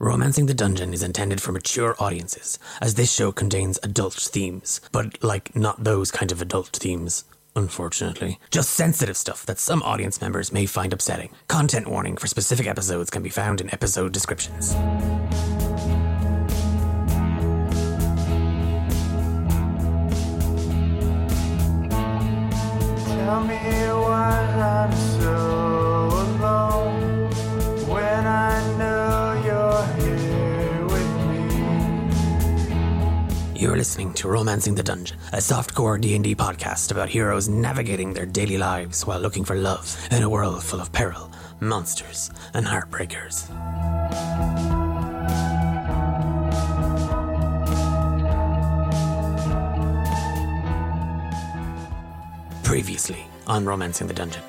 Romancing the Dungeon is intended for mature audiences, as this show contains adult themes, but like not those kind of adult themes. Unfortunately, just sensitive stuff that some audience members may find upsetting. Content warning for specific episodes can be found in episode descriptions. To Romancing the Dungeon, a softcore D&D podcast about heroes navigating their daily lives while looking for love in a world full of peril, monsters, and heartbreakers. Previously on Romancing the Dungeon.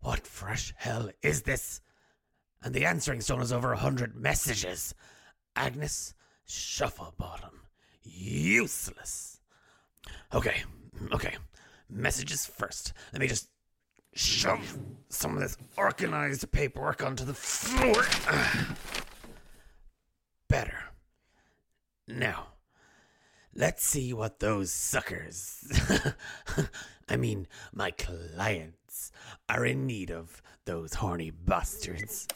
What fresh hell is this? And the answering stone has over a hundred messages. Agnes Shufflebottom. Useless. Okay, okay. Messages first. Let me just shove some of this organized paperwork onto the floor. Better. Now, let's see what those suckers, I mean, my clients, are in need of, those horny bastards.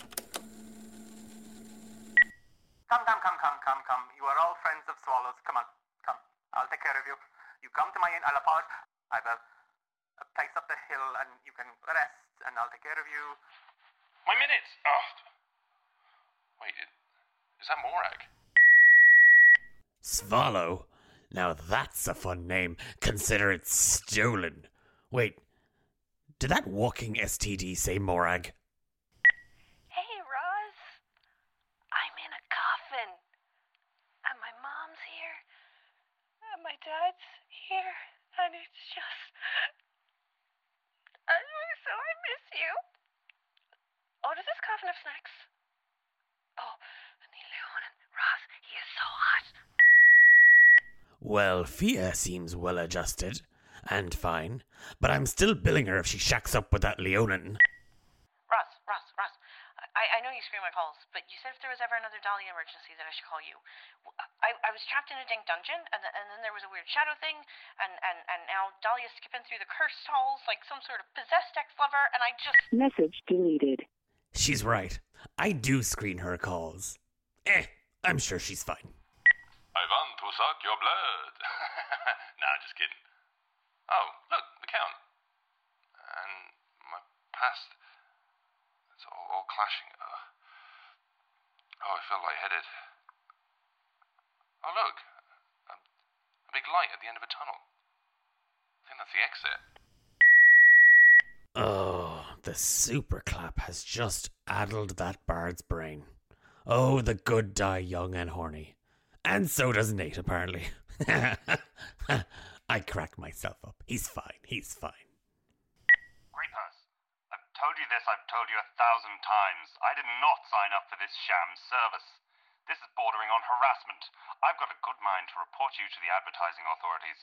Come, come, come, come, come, come. You are all friends of swallows. Come on, come. I'll take care of you. You come to my inn. I'll apologize. I've a, a place up the hill, and you can rest, and I'll take care of you. My minute! Oh. Wait, it, is that Morag? Swallow? Now that's a fun name. Consider it stolen. Wait, did that walking STD say Morag? Hey, Roz. I'm in a coffin. And my mom's here. And my dad's here. And it's just. I'm so I miss you. Oh, does this coffin have snacks? Oh, and the Leonin. Roz, he is so hot. Well, Fia seems well adjusted and fine, but I'm still billing her if she shacks up with that Leonin. Ross, Ross, Roz. I, I know you screen my calls, but you said if there was ever another Dahlia emergency that I should call you. I, I was trapped in a dank dungeon, and, th- and then there was a weird shadow thing, and, and, and now Dahlia's skipping through the cursed halls like some sort of possessed ex-lover, and I just... Message deleted. She's right. I do screen her calls. Eh, I'm sure she's fine. I want to suck your blood. nah, just kidding. Oh, look, the Count. And my past. It's all, all clashing. Uh, oh, I feel lightheaded. Oh, look. A, a big light at the end of a tunnel. I think that's the exit. Oh, the super clap has just addled that bard's brain. Oh, the good die young and horny. And so does Nate, apparently. I crack myself up. He's fine. He's fine. Creepers, I've told you this, I've told you a thousand times. I did not sign up for this sham service. This is bordering on harassment. I've got a good mind to report you to the advertising authorities.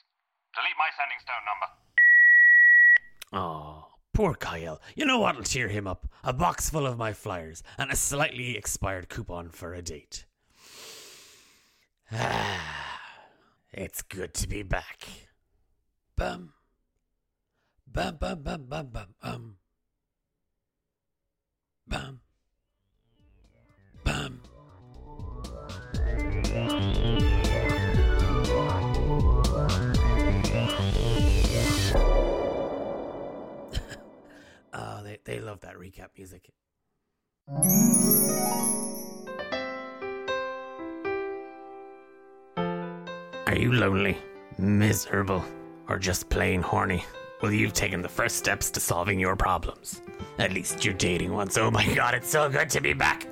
Delete my sending stone number. Oh, poor Kyle. You know what'll cheer him up? A box full of my flyers and a slightly expired coupon for a date. Ah, it's good to be back. Bum. Bum, bum, bum, bum, bum, bum. Bum. Bum. oh, ah, they, they love that recap music. Are you lonely, miserable, or just plain horny? Well, you've taken the first steps to solving your problems. At least you're dating once. Oh my god, it's so good to be back.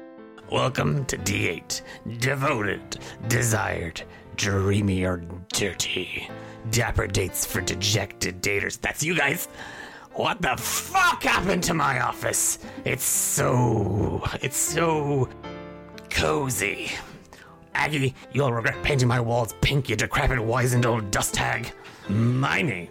Welcome to D8 Devoted, Desired, dreamy or dirty. Dapper dates for dejected daters. That's you guys. What the fuck happened to my office? It's so. It's so. cozy. Aggie, you'll regret painting my walls pink, you decrepit, wizened old dust hag. My name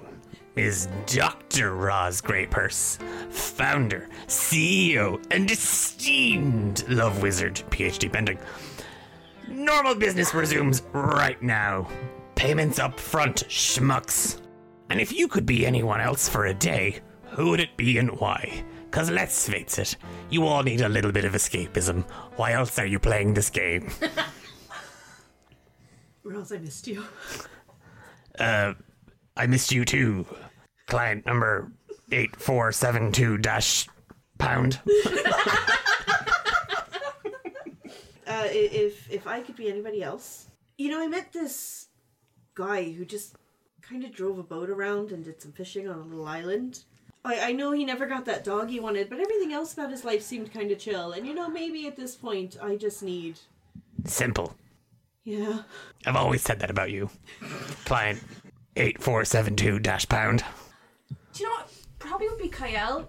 is Dr. Roz Greypurse, founder, CEO, and esteemed love wizard, PhD pending. Normal business resumes right now. Payments up front, schmucks. And if you could be anyone else for a day, who would it be and why? Cause let's face it, you all need a little bit of escapism. Why else are you playing this game? Rose, I missed you. Uh, I missed you too. Client number 8472 dash pound. Uh, if if I could be anybody else, you know, I met this guy who just kind of drove a boat around and did some fishing on a little island. I, I know he never got that dog he wanted, but everything else about his life seemed kind of chill. And you know, maybe at this point, I just need, Simple. yeah. I've always said that about you. Client 8472 dash pound. Do you know what? Probably would be Kyle,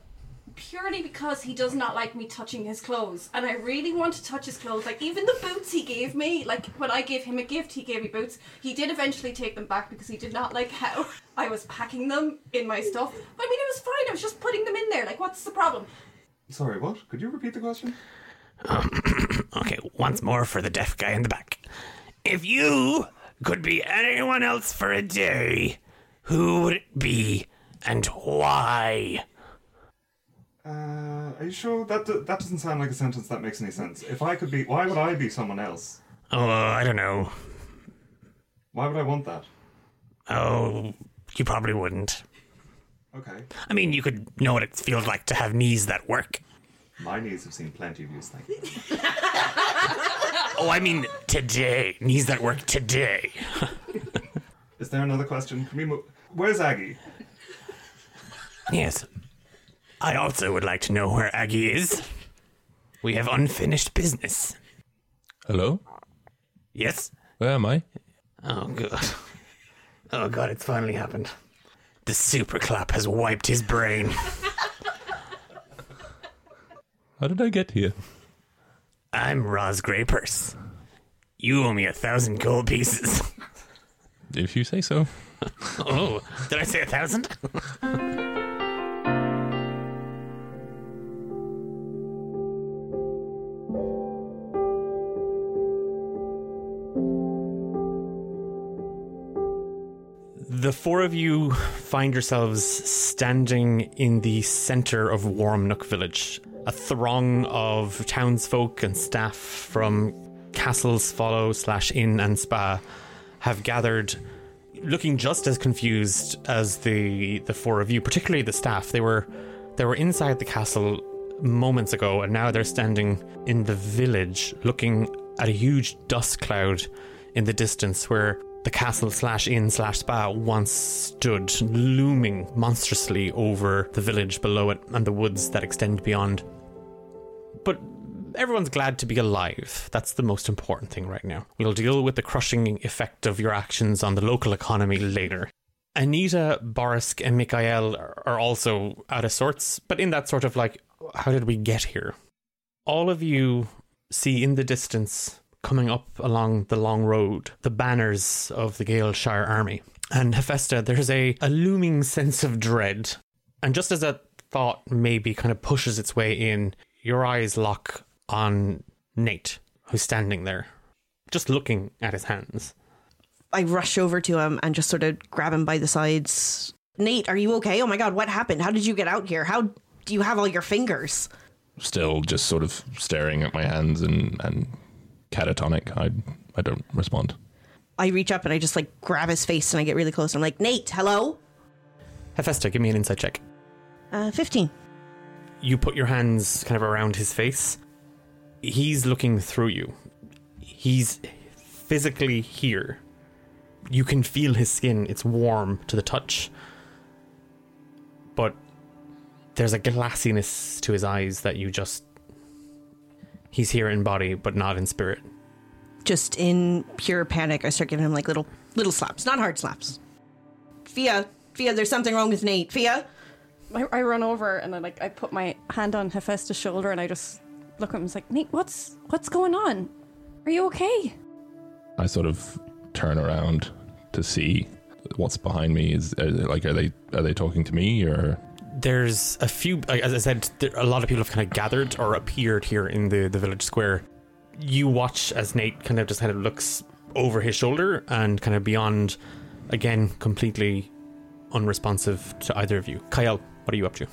purely because he does not like me touching his clothes, and I really want to touch his clothes. Like even the boots he gave me, like when I gave him a gift, he gave me boots. He did eventually take them back because he did not like how I was packing them in my stuff. But I mean, it was fine. I was just putting them in there. Like, what's the problem? Sorry, what? Could you repeat the question? Okay, once more for the deaf guy in the back. If you could be anyone else for a day, who would it be and why? Uh, are you sure that do- that doesn't sound like a sentence that makes any sense? If I could be, why would I be someone else? Oh, I don't know. Why would I want that? Oh, you probably wouldn't. Okay, I mean, you could know what it feels like to have knees that work. my knees have seen plenty of use. Thank you. Oh, I mean, today. Knees that work today. Is there another question? Can we move? Where's Aggie? Yes. I also would like to know where Aggie is. We have unfinished business. Hello? Yes? Where am I? Oh, God. Oh, God, it's finally happened. The super clap has wiped his brain. How did I get here? I'm Roz Greypurse. You owe me a thousand gold pieces. If you say so. Oh, did I say a thousand? The four of you find yourselves standing in the center of Warmnook Village. A throng of townsfolk and staff from Castle Swallow slash inn and spa have gathered looking just as confused as the the four of you, particularly the staff. They were they were inside the castle moments ago, and now they're standing in the village, looking at a huge dust cloud in the distance, where the castle slash inn slash spa once stood, looming monstrously over the village below it and the woods that extend beyond. But everyone's glad to be alive. That's the most important thing right now. We'll deal with the crushing effect of your actions on the local economy later. Anita, Borisk, and Mikhail are also out of sorts, but in that sort of like, how did we get here? All of you see in the distance, coming up along the long road, the banners of the Galeshire army. And Hephaestus, there's a, a looming sense of dread. And just as that thought maybe kind of pushes its way in, your eyes lock on Nate, who's standing there, just looking at his hands. I rush over to him and just sort of grab him by the sides. Nate, are you okay? Oh my god, what happened? How did you get out here? How do you have all your fingers? Still just sort of staring at my hands and, and catatonic. I, I don't respond. I reach up and I just like grab his face and I get really close. I'm like, Nate, hello? Hephaestus, give me an insight check. Uh, 15. You put your hands kind of around his face. He's looking through you. He's physically here. You can feel his skin. It's warm to the touch. But there's a glassiness to his eyes that you just. He's here in body, but not in spirit. just in pure panic, I start giving him like little little slaps, not hard slaps. Fia, Fia, there's something wrong with Nate. Fia, I, I run over and I like I put my hand on Hephaestus' shoulder and I just look at him and like Nate, what's what's going on? Are you okay? I sort of turn around to see what's behind me. Is are like are they are they talking to me or There's a few, as I said, there, a lot of people have kind of gathered or appeared here in the, the village square. You watch as Nate kind of just kind of looks over his shoulder and kind of beyond, again, completely unresponsive to either of you. Kyle, what are you up to?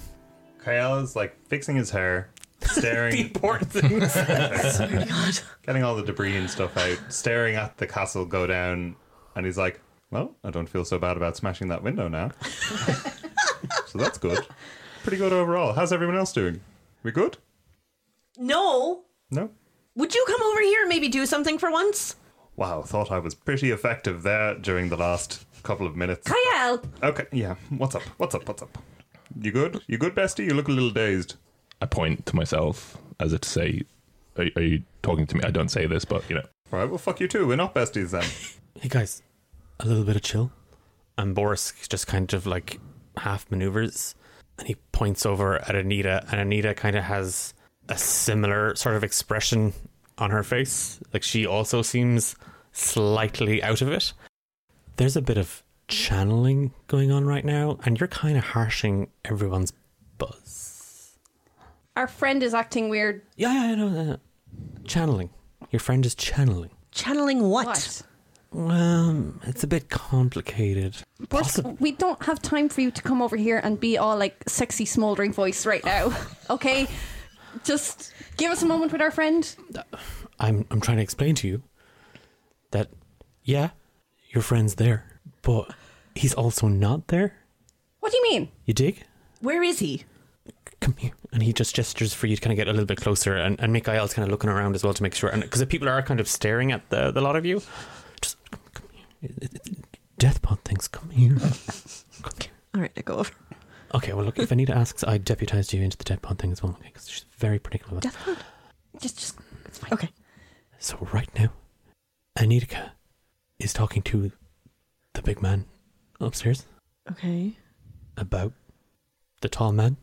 Kyle is like fixing his hair, staring. the important things. Oh Getting all the debris and stuff out, staring at the castle go down, and he's like, Well, I don't feel so bad about smashing that window now. so that's good. Pretty good overall. How's everyone else doing? We good? no. No? Would you come over here and maybe do something for once? Wow, thought I was pretty effective there during the last couple of minutes. Kyle! Okay, yeah. What's up? What's up? What's up? You good? You good, bestie? You look a little dazed. I point to myself as if to say, are, are you talking to me? I don't say this, but you know. All right, well, fuck you too. We're not besties then. hey guys, a little bit of chill. And Boris just kind of like half maneuvers and he points over at Anita, and Anita kind of has a similar sort of expression on her face. Like she also seems slightly out of it. There's a bit of channeling going on right now, and you're kind of harshing everyone's buzz. Our friend is acting weird. Yeah, yeah, I know. that. Channeling. Your friend is channeling. Channeling what? What? Um, it's a bit complicated. Boris, we don't have time for you to come over here and be all like sexy smoldering voice right now. Okay? Just give us a moment with our friend. I'm I'm trying to explain to you that yeah, your friend's there, but he's also not there. What do you mean? You dig? Where is he? Come here. And he just gestures for you to kind of get a little bit closer, and, and Mikhail's kind of looking around as well to make sure. And because the people are kind of staring at the, the lot of you, just come, come here. It- Deathpot things, come here. Come here. All right, I go over. Okay, well, look, if Anita asks, I deputized you into the Deathpot thing as well, okay? Because she's very particular about Deathpod? Just, just, it's fine. Okay. So right now, Anitka is talking to the big man upstairs Okay. about the tall man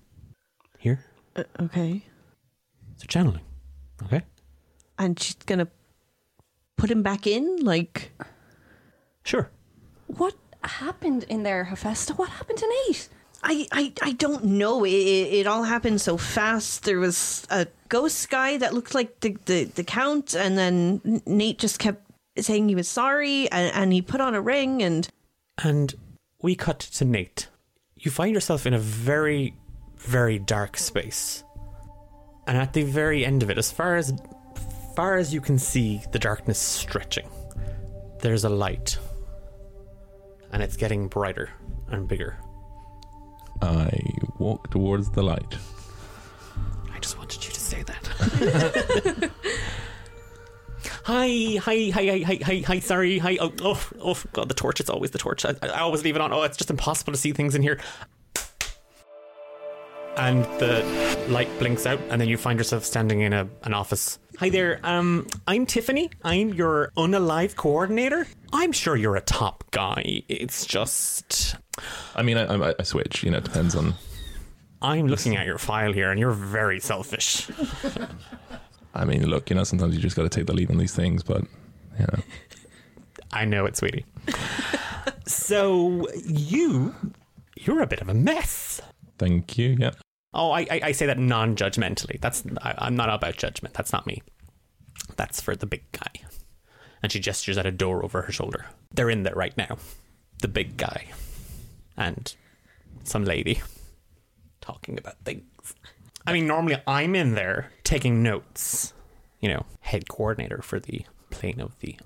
here. Uh, okay. So channeling, okay? And she's gonna put him back in? Like, Sure. What happened in there, Hephaestus? What happened to Nate? I, I, I don't know. It, it, it all happened so fast. There was a ghost guy that looked like the, the, the count, and then Nate just kept saying he was sorry, and, and he put on a ring, and And we cut to Nate. You find yourself in a very, very dark space. And at the very end of it, as far as far as you can see the darkness stretching, there's a light. And it's getting brighter and bigger. I walk towards the light. I just wanted you to say that. hi, hi, hi, hi, hi, hi, hi, sorry, hi. Oh, oh, oh, God, the torch, it's always the torch. I, I always leave it on. Oh, it's just impossible to see things in here. And the light blinks out, and then you find yourself standing in a, an office. Hi there, um, I'm Tiffany. I'm your unalive coordinator. I'm sure you're a top guy. It's just. I mean, I, I, I switch. You know, it depends on. I'm looking at your file here, and you're very selfish. I mean, look, you know, sometimes you just got to take the lead on these things, but you know, I know it, sweetie. so you, you're a bit of a mess. thank you. Yeah. Oh, I, I, I say that non-judgmentally. That's I, I'm not about judgment. That's not me. That's for the big guy. And she gestures at a door over her shoulder. They're in there right now. The big guy and some lady talking about things. I mean, normally I'm in there taking notes. You know, head coordinator for the plane of the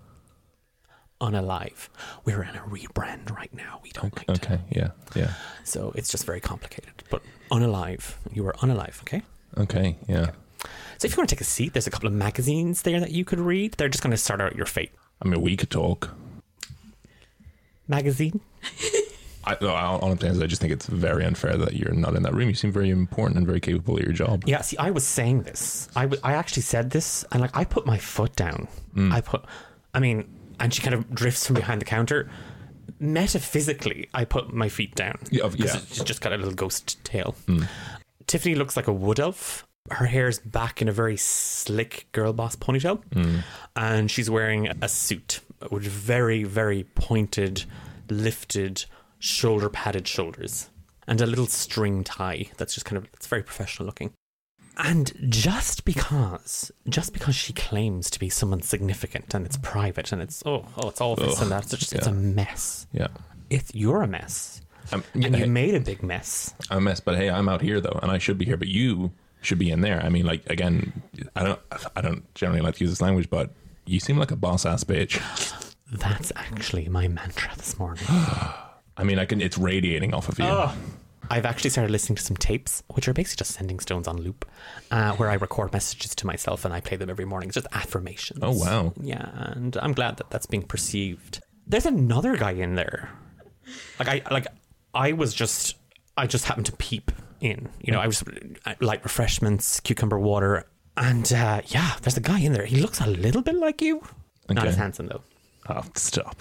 unalive. We're in a rebrand right now. We don't like to. Okay. Yeah. Yeah. So it's just very complicated. But unalive, you are unalive, okay? Okay. Yeah. So if you want to take a seat, there's a couple of magazines there that you could read. They're just going to start out your fate. I mean, we could talk. Magazine? I, no, all all I'm saying is, I just think it's very unfair that you're not in that room. You seem very important and very capable of your job. Yeah, see, I was saying this. I, w- I actually said this, and like I put my foot down. Mm. I put I mean, and she kind of drifts from behind the counter. Metaphysically, I put my feet down. Yeah, yeah. She's just got a little ghost tail. Mm. Tiffany looks like a wood elf. Her hair's back in a very slick girl boss ponytail. Mm. And she's wearing a suit with very, very pointed, lifted, shoulder padded shoulders. And a little string tie that's just kind of, it's very professional looking. And just because, just because she claims to be someone significant and it's private and it's oh oh it's all this Ugh, and that, it's just it's a mess. Yeah. It's you're a mess, I'm, and hey, you made a big mess. I'm a mess, but hey, I'm out here though, and I should be here, but you should be in there. I mean, like again, I don't, I don't generally like to use this language, but you seem like a boss ass bitch. That's actually my mantra this morning. I mean, I can. It's radiating off of you. Oh. I've actually started listening to some tapes, which are basically just sending stones on loop, uh, where I record messages to myself and I play them every morning. It's just affirmations. Oh, wow. Yeah, and I'm glad that that's being perceived. There's another guy in there. Like I like I was just I just happened to peep in. You know, I was uh, light refreshments, cucumber water, and uh, yeah, there's a guy in there. He looks a little bit like you. Not Okay. as handsome though. Oh, stop.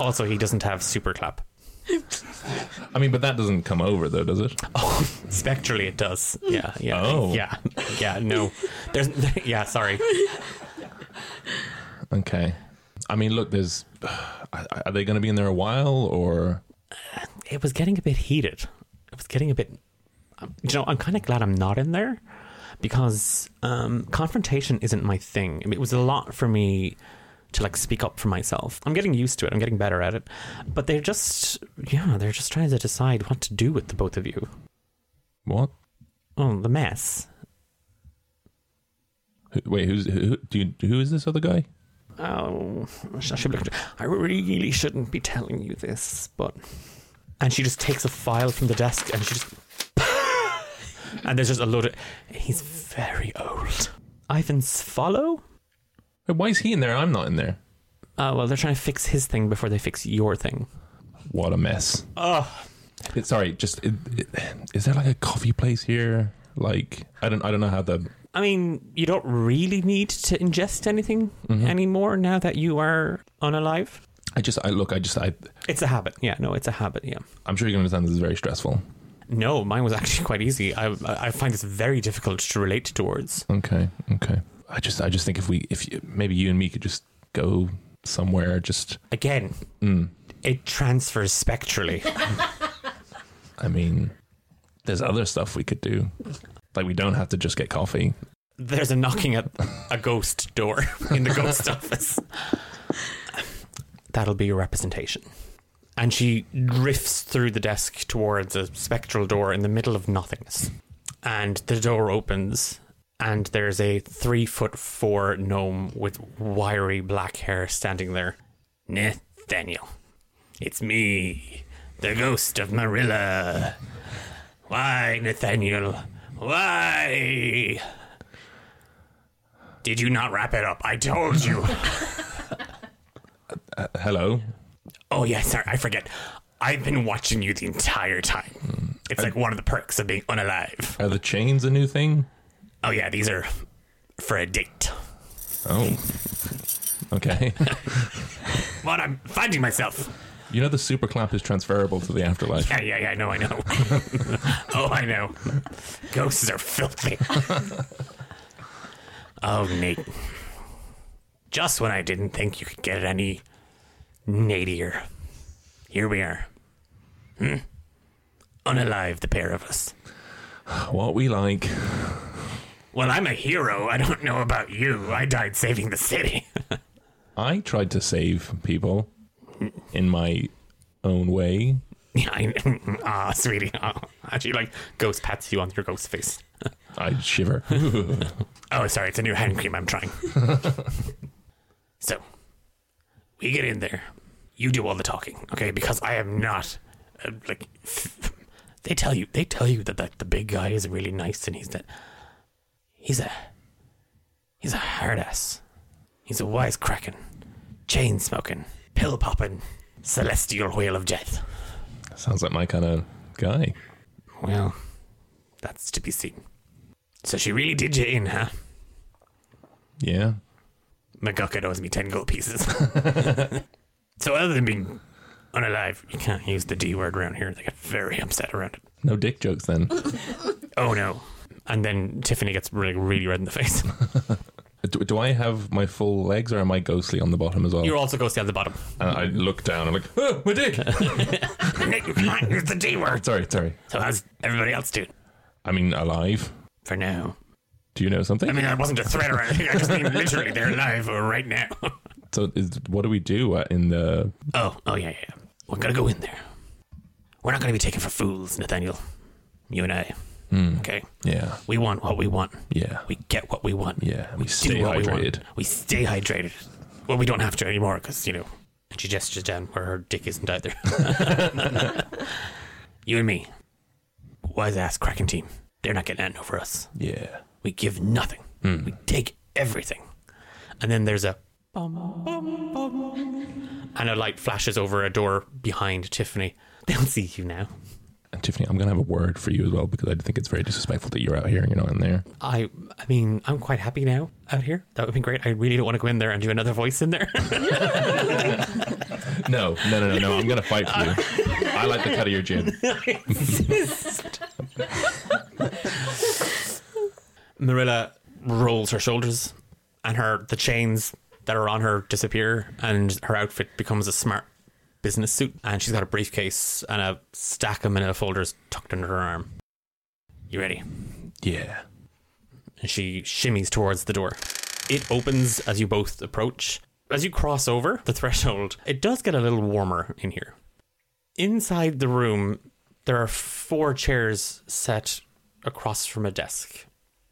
Also, he doesn't have super clap. I mean, but that doesn't come over though, does it? Oh, spectrally it does. Yeah, yeah, Oh. yeah, yeah. No, there's yeah. Sorry. Okay. I mean, look, there's. Are they going to be in there a while, or It was getting a bit heated. It was getting a bit. um, You know, I'm kind of glad I'm not in there because um, confrontation isn't my thing. I mean, it was a lot for me to like speak up for myself. I'm getting used to it. I'm getting better at it. But they're just, yeah, they're just trying to decide what to do with the both of you. what? Oh, the mess. Wait, who's who? Do you, who is this other guy? Oh, I should looking. I really shouldn't be telling you this, but. And she just takes a file from the desk and she just. and there's just a load of. He's very old. Ivan Swallow? Wait, Why is he in there? I'm not in there. Uh, well, they're trying to fix his thing before they fix your thing. What a mess. Oh. It, sorry, just it, it, is there like a coffee place here? Like I don't I don't know how the I mean, you don't really need to ingest anything anymore now that you are unalive. I just I look I just I It's a habit. Yeah, no, it's a habit. Yeah. I'm sure you can understand this is very stressful. No, mine was actually quite easy. I I find this very difficult to relate towards. Okay, okay. I just I just think if we if you, maybe you and me could just go somewhere just Again, mm, it transfers spectrally. I mean there's other stuff we could do. Like we don't have to just get coffee. There's a knocking at a ghost door in the ghost office. That'll be your representation. And she drifts through the desk towards a spectral door in the middle of nothingness. And the door opens, and there's a three foot four gnome with wiry black hair standing there. Nathaniel, it's me, the ghost of Marilla. Why, Nathaniel? Why? Did you not wrap it up? I told you. Uh, hello. oh, yeah, sorry, I forget. I've been watching you the entire time. It's like one of the perks of being unalive. Are the chains a new thing? Oh, yeah, these are for a date. Oh. Okay. What? I'm finding myself. you know the super clap is transferable to the afterlife. Yeah, yeah, yeah, I know, I know. oh, I know. Ghosts are filthy. oh, Nate. Just when I didn't think you could get it any natier. Here we are. Hmm? Unalive, the pair of us. What we like. Well, I'm a hero. I don't know about you. I died saving the city. I tried to save people in my own way. yeah, I, ah, sweetie. Ah, actually, like, ghost pats you on your ghost face. I shiver. Oh, sorry, it's a new hand cream I'm trying. so, we get in there. You do all the talking, okay? Because I am not uh, like. They tell you, they tell you that, that the big guy is really nice, and he's that. He's a. He's a hard ass. He's a wisecracking, chain smoking, pill popping, celestial whale of death. Sounds like my kind of guy. Well, that's to be seen. So she really did you in, huh? Yeah. McGucket owes me 10 gold pieces. so, other than being unalive, you can't use the D word around here. They get very upset around it. No dick jokes then. Oh, no. And then Tiffany gets really, really red in the face. do, do I have my full legs or am I ghostly on the bottom as well? You're also ghostly at the bottom. and I look down. I'm like, oh, my dick. Nick, you can't use the D word. sorry, sorry. So, how's everybody else doing? I mean, alive. For now. Do you know something? I mean, that wasn't a threat or anything. I just mean literally they're alive right now. so, is, what do we do uh, in the? oh, oh, yeah, yeah. We're going to go in there. We're not going to be taken for fools, Nathaniel. You and I. Mm. Okay? Yeah, We want what we want. yeah, We get what we want. yeah. We do stay what we want. hydrated. We stay hydrated. Well, we don't have to anymore because, you know, and she gestures down um, where her dick isn't either. you and me, wise ass cracking team. They're not getting that over us. Yeah. We give nothing. Mm. We take everything. And then there's a bum, bum, bum, and a light flashes over a door behind Tiffany. They'll see you now. And Tiffany, I'm gonna have a word for you as well because I think it's very disrespectful that you're out here and you're not in there. I I mean, I'm quite happy now out here. That would be great. I really don't want to go in there and do another voice in there. No, no, no, no, no. I'm gonna fight for you. I like the cut of your gin. Marilla rolls her shoulders and her the chains that are on her disappear and her outfit becomes a smart business suit and she's got a briefcase and a stack of manila folders tucked under her arm. You ready? Yeah. and she shimmies towards the door. It opens as you both approach. As you cross over the threshold, it does get a little warmer in here. Inside the room, there are four chairs set across from a desk.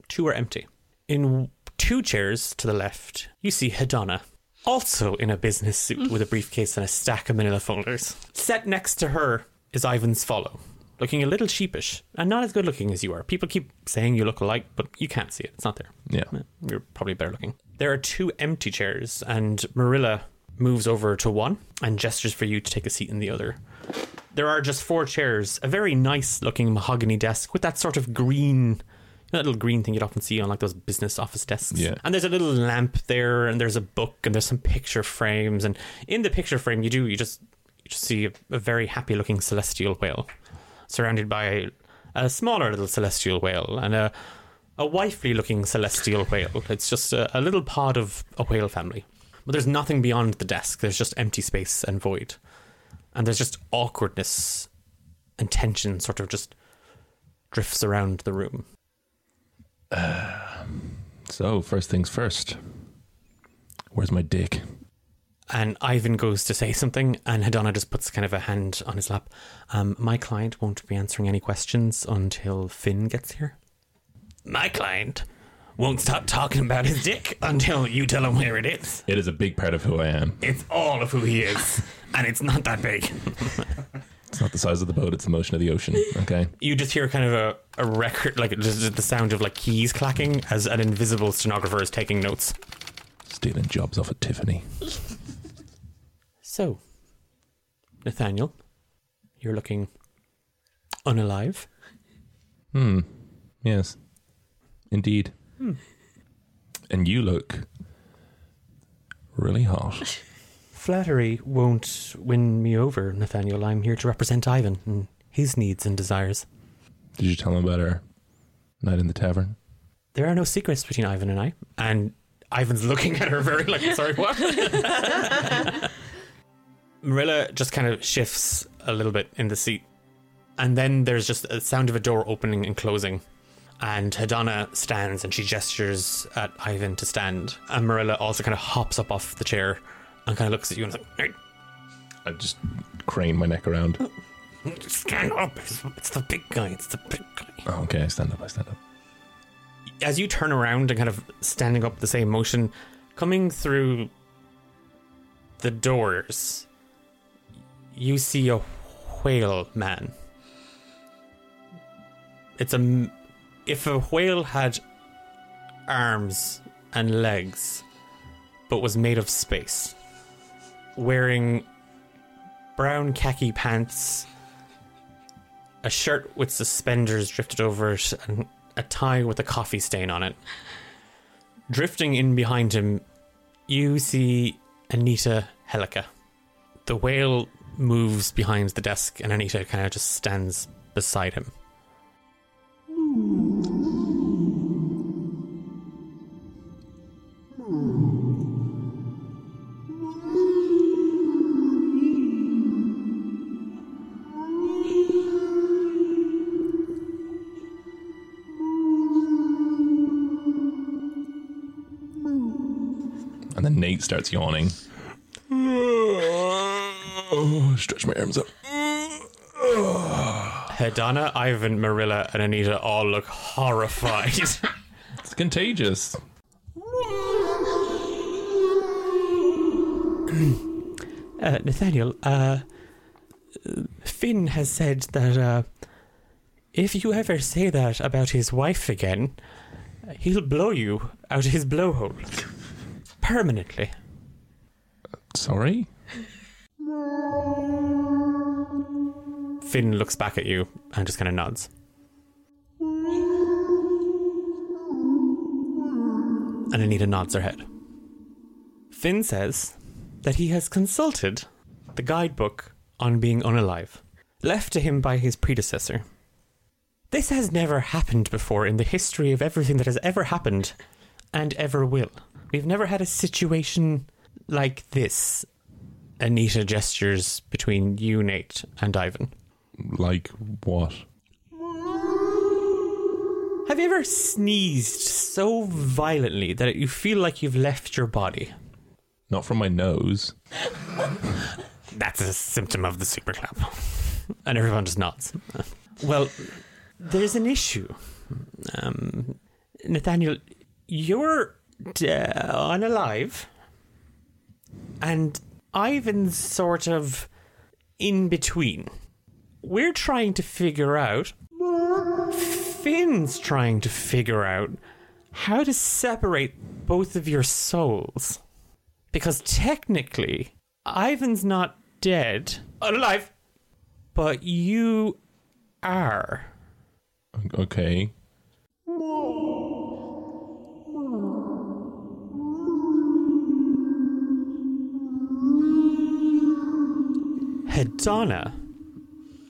Two are empty. In two chairs to the left, you see Hedona, also in a business suit mm. with a briefcase and a stack of manila folders. Set next to her is Ivan Swallow, looking a little sheepish and not as good looking as you are. People keep saying you look alike, but you can't see it. It's not there. Yeah. Eh, you're probably better looking. There are two empty chairs, and Marilla moves over to one and gestures for you to take a seat in the other. There are just four chairs, a very nice looking mahogany desk with that sort of green, that little green thing you'd often see on like those business office desks. Yeah. And there's a little lamp there, and there's a book, and there's some picture frames. And in the picture frame, you do, you just, you just see a, a very happy looking celestial whale surrounded by a smaller little celestial whale and a a wifely looking celestial whale. It's just a, a little pod of a whale family. But there's nothing beyond the desk. There's just empty space and void. And there's just awkwardness and tension sort of just drifts around the room. So first things first. Where's my dick? And Ivan goes to say something, and Hedona just puts kind of a hand on his lap. Um, my client won't be answering any questions until Finn gets here. My client won't stop talking about his dick until you tell him where it is. It is a big part of who I am. It's all of who he is, and it's not that big. It's not the size of the boat; it's the motion of the ocean. Okay. You just hear kind of a, a record, like just the sound of like keys clacking as an invisible stenographer is taking notes. Stealing jobs off of Tiffany. So, Nathaniel, you're looking unalive. Hmm. Yes. Indeed. And you look really hot. Flattery won't win me over, Nathaniel. I'm here to represent Ivan and his needs and desires. Did you tell him about our night in the tavern? There are no secrets between Ivan and I. And Ivan's looking at her very like, sorry, what? Marilla just kind of shifts a little bit in the seat. And then there's just a sound of a door opening and closing. And Hedona stands and she gestures at Ivan to stand. And Marilla also kind of hops up off the chair and kind of looks at you and is like, "Hey, I just crane my neck around. stand up. It's, it's the big guy. It's the big guy. Oh, okay, I stand up. I stand up. as you turn around and kind of standing up the same motion, coming through the doors, you see a whale man. It's a. If a whale had arms and legs, but was made of space, wearing brown khaki pants, a shirt with suspenders drifted over it, and a tie with a coffee stain on it. Drifting in behind him, you see Anita Helica. The whale moves behind the desk, and Anita kind of just stands beside him. Nate starts yawning. Oh, stretch my arms up. Hedona, Ivan, Marilla, and Anita all look horrified. It's contagious. uh, Nathaniel, uh, Finn has said that uh, if you ever say that about his wife again, he'll blow you out of his blowhole. Permanently. Sorry? Finn looks back at you and just kind of nods. And Anita nods her head. Finn says that he has consulted the guidebook on being unalive, left to him by his predecessor. This has never happened before in the history of everything that has ever happened and ever will. We've never had a situation like this. Anita gestures between you, Nate, and Ivan. Like what? Have you ever sneezed so violently that you feel like you've left your body? Not from my nose. That's a symptom of the super clap. And everyone just nods. Well, there's an issue. Um, Nathaniel, you're Uh, unalive, and Ivan's sort of in between. We're trying to figure out. Finn's trying to figure out how to separate both of your souls. Because technically, Ivan's not dead, alive, but you are. Okay. Hedona,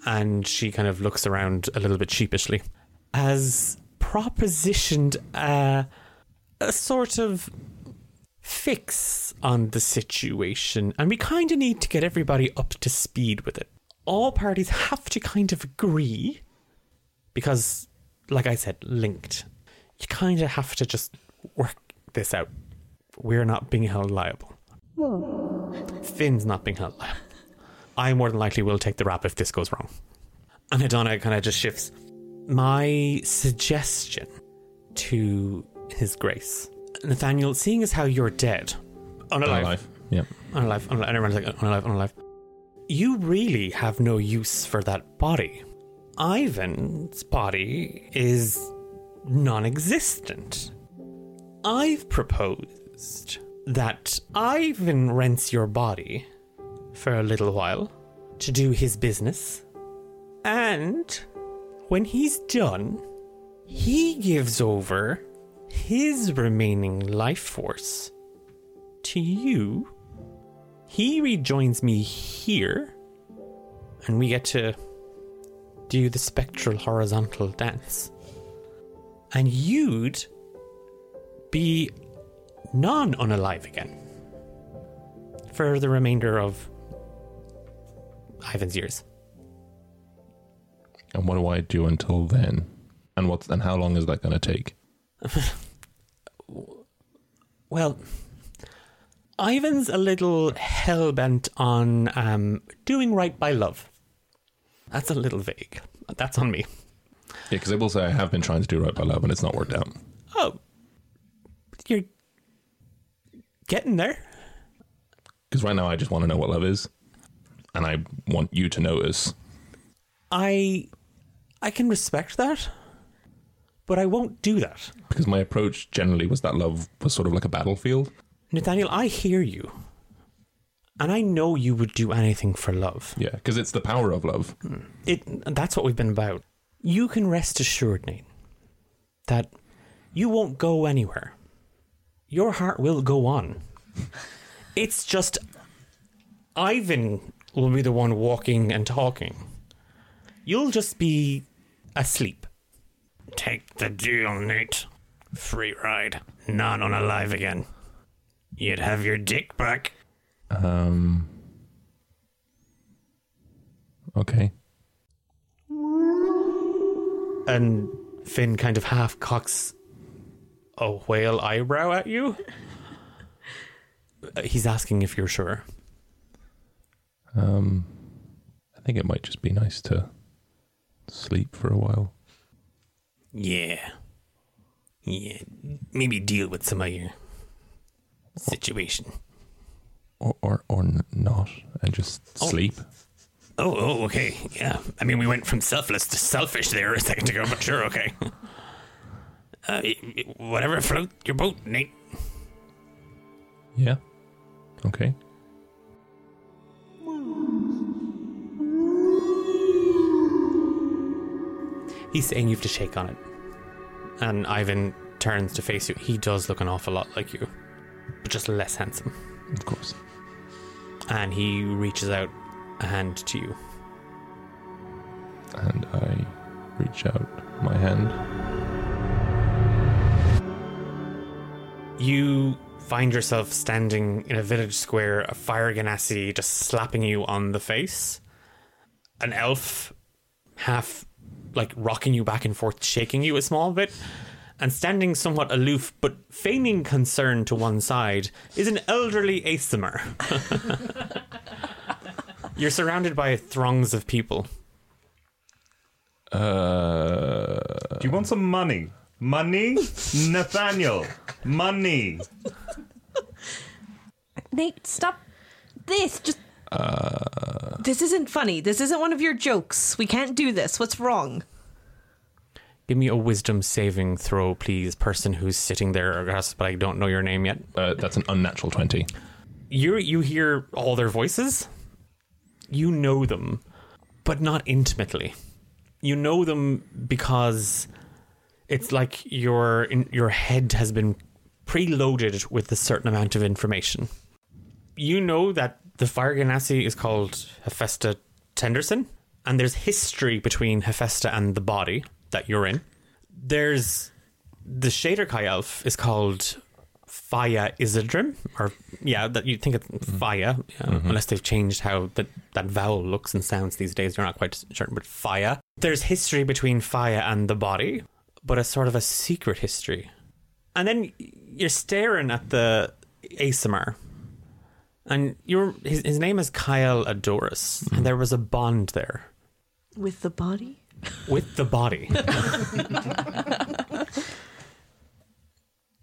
and she kind of looks around a little bit sheepishly, has propositioned a, a sort of fix on the situation, and we kind of need to get everybody up to speed with it. All parties have to kind of agree, because, like I said, linked. You kind of have to just work this out. We're not being held liable. Finn's not being held liable. I more than likely will take the rap if this goes wrong. And Hedona kind of just shifts. My suggestion to His Grace, Nathaniel, seeing as how you're dead, unalive, Unalive. Yep. unalive, unalive, and everyone's like unalive, unalive. You really have no use for that body. Ivan's body is non-existent. I've proposed that Ivan rents your body for a little while to do his business. And when he's done, he gives over his remaining life force to you. He rejoins me here, and we get to do the spectral horizontal dance. And you'd be non unalive again for the remainder of Ivan's years. And what do I do until then? And what's and how long is that going to take? Well, Ivan's a little hell bent on um, doing right by love. That's a little vague. That's on me. Yeah, because I will say I have been trying to do right by love, and it's not worked out. Oh, you're getting there. Because right now I just want to know what love is, and I want you to notice. I, I can respect that, but I won't do that. Because my approach generally was that love was sort of like a battlefield. Nathaniel, I hear you, and I know you would do anything for love. Yeah, because it's the power of love. It that's what we've been about. You can rest assured, Nate, that you won't go anywhere. Your heart will go on. It's just Ivan will be the one walking and talking. You'll just be asleep. Take the deal, Nate. Free ride. Not on alive again. You'd have your dick back. Um. Okay. And Finn kind of half cocks a whale eyebrow at you. Uh, He's asking if you're sure. Um. I think it might just be nice to sleep for a while. Yeah. Yeah. Maybe deal with some of your situation. Or, or, or not, and just Oh. sleep. Oh, oh, okay. Yeah. I mean, we went from selfless to selfish there a second ago, but sure, okay. Uh, whatever float your boat, Nate. Yeah. Okay. He's saying you have to shake on it. And Ivan turns to face you. He does look an awful lot like you, but just less handsome. Of course. And he reaches out a hand to you. And I reach out my hand. You find yourself standing in a village square, a fire genasi just slapping you on the face. An elf half like rocking you back and forth, shaking you a small bit. And standing somewhat aloof but feigning concern to one side is an elderly Aasimar. You're surrounded by throngs of people. Uh. Do you want some money? Money? Nathaniel, money. Nate, stop this. Just. Uh. This isn't funny. This isn't one of your jokes. We can't do this. What's wrong? Give me a wisdom saving throw, please, person who's sitting there, across, but I don't know your name yet. Uh, that's an unnatural 20. you you hear all their voices you know them but not intimately you know them because it's like your in, your head has been preloaded with a certain amount of information. You know that the fire genasi is called Hephaestus Tenderson and there's history between Hephaestus and the body that you're in. There's the Shadar-kai elf is called Faya Isidrim, or yeah, that you think it's mm-hmm. Faya, yeah, mm-hmm. unless they've changed how that that vowel looks and sounds these days. You're not quite certain, but Faya. There's history between Faya and the body, but a sort of a secret history. And then you're staring at the Aasimar, and you're his, his name is Kyle Adoris, and mm-hmm. there was a bond there With the body? with the body.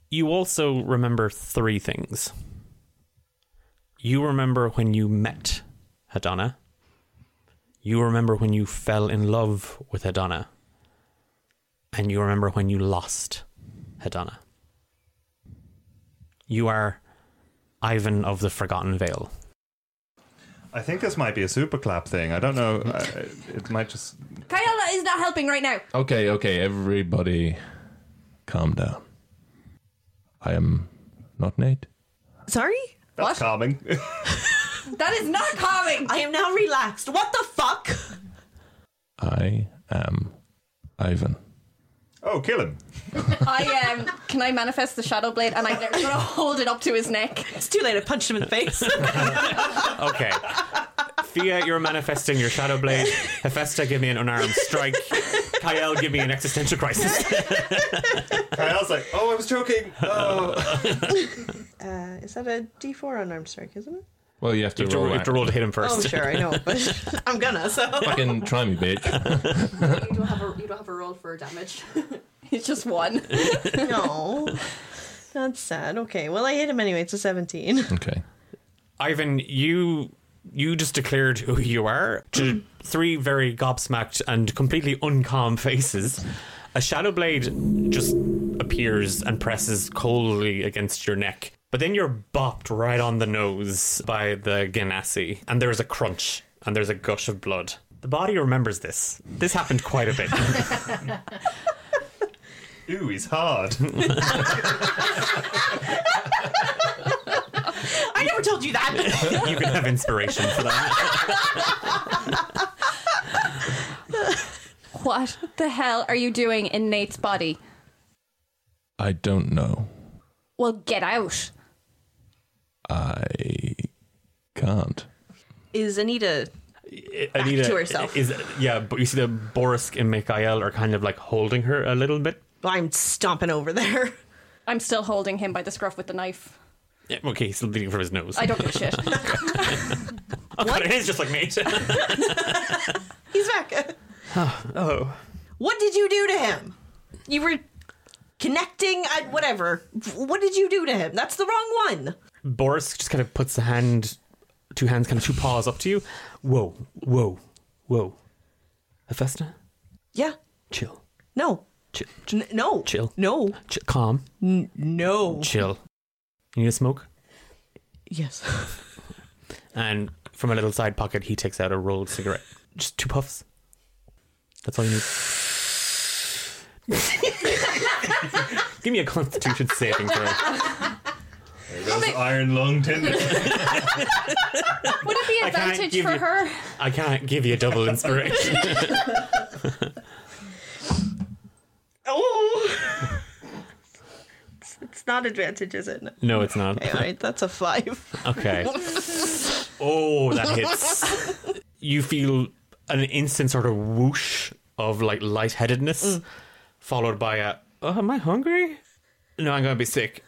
you also remember three things. You remember when you met Hedona. You remember when you fell in love with Hedona. And you remember when you lost Hedona. You are Ivan of the Forgotten Vale. I think this might be a super clap thing. I don't know. I, it might just. Kyle is not helping right now. Okay, okay, everybody calm down. I am not Nate. Sorry? That's What? calming. That is not calming. I am now relaxed. What the fuck? I am Ivan. Oh, kill him. I um, can I manifest the shadow blade and I'm gonna hold it up to his neck. It's too late. I punched him in the face. Okay. Fia, you're manifesting your shadow blade. Hephaestus, give me an unarmed strike. Kyle, give me an existential crisis. Kyle's like, oh, I was joking. Oh. uh, is that a D4 unarmed strike, isn't it? Well, you have to You have to, roll. you have to roll to hit him oh, first. Oh, sure, I know, but I'm gonna, so. Fucking try me, bitch. You don't have a you don't have a roll for damage. It's just one. No. That's sad. Okay, well, I hit him anyway. It's a 17. Okay. Ivan, you you just declared who you are to three very gobsmacked and completely uncalm faces. A shadow blade just appears and presses coldly against your neck. But then you're bopped right on the nose by the Genasi, and there's a crunch, and there's a gush of blood. The body remembers this. This happened quite a bit. Ooh, he's hard. I never told you that. you can have inspiration for that. What the hell are you doing in Nate's body? I don't know. Well, get out. I can't. Is Anita Anita to herself. is yeah, but you see that Boris and Mikhail are kind of like holding her a little bit. I'm stomping over there. I'm still holding him by the scruff with the knife. Yeah, okay, he's still bleeding from his nose. I don't give a shit. Oh, God, it is just like me. He's back. oh. What did you do to him? You were connecting at whatever. What did you do to him? That's the wrong one. Boris just kind of puts the hand, two hands, kind of two paws up to you. Whoa, whoa, whoa. Hephaestus, Yeah. chill, No. chill, N- no. chill, No. chill, calm, N- no. chill. You need a smoke? Yes. And from a little side pocket, he takes out a rolled cigarette. Just two puffs. That's all you need. Give me a constitution saving throw. There goes iron lung tinder. Would it be I can't advantage give for you- her? I can't give you a double inspiration. oh. It's, it's not advantage, is it? no, it's not. Okay, all right, that's a five. Okay. Oh, that hits. You feel an instant sort of whoosh of like lightheadedness, mm. followed by a, oh, am I hungry? No, I'm going to be sick.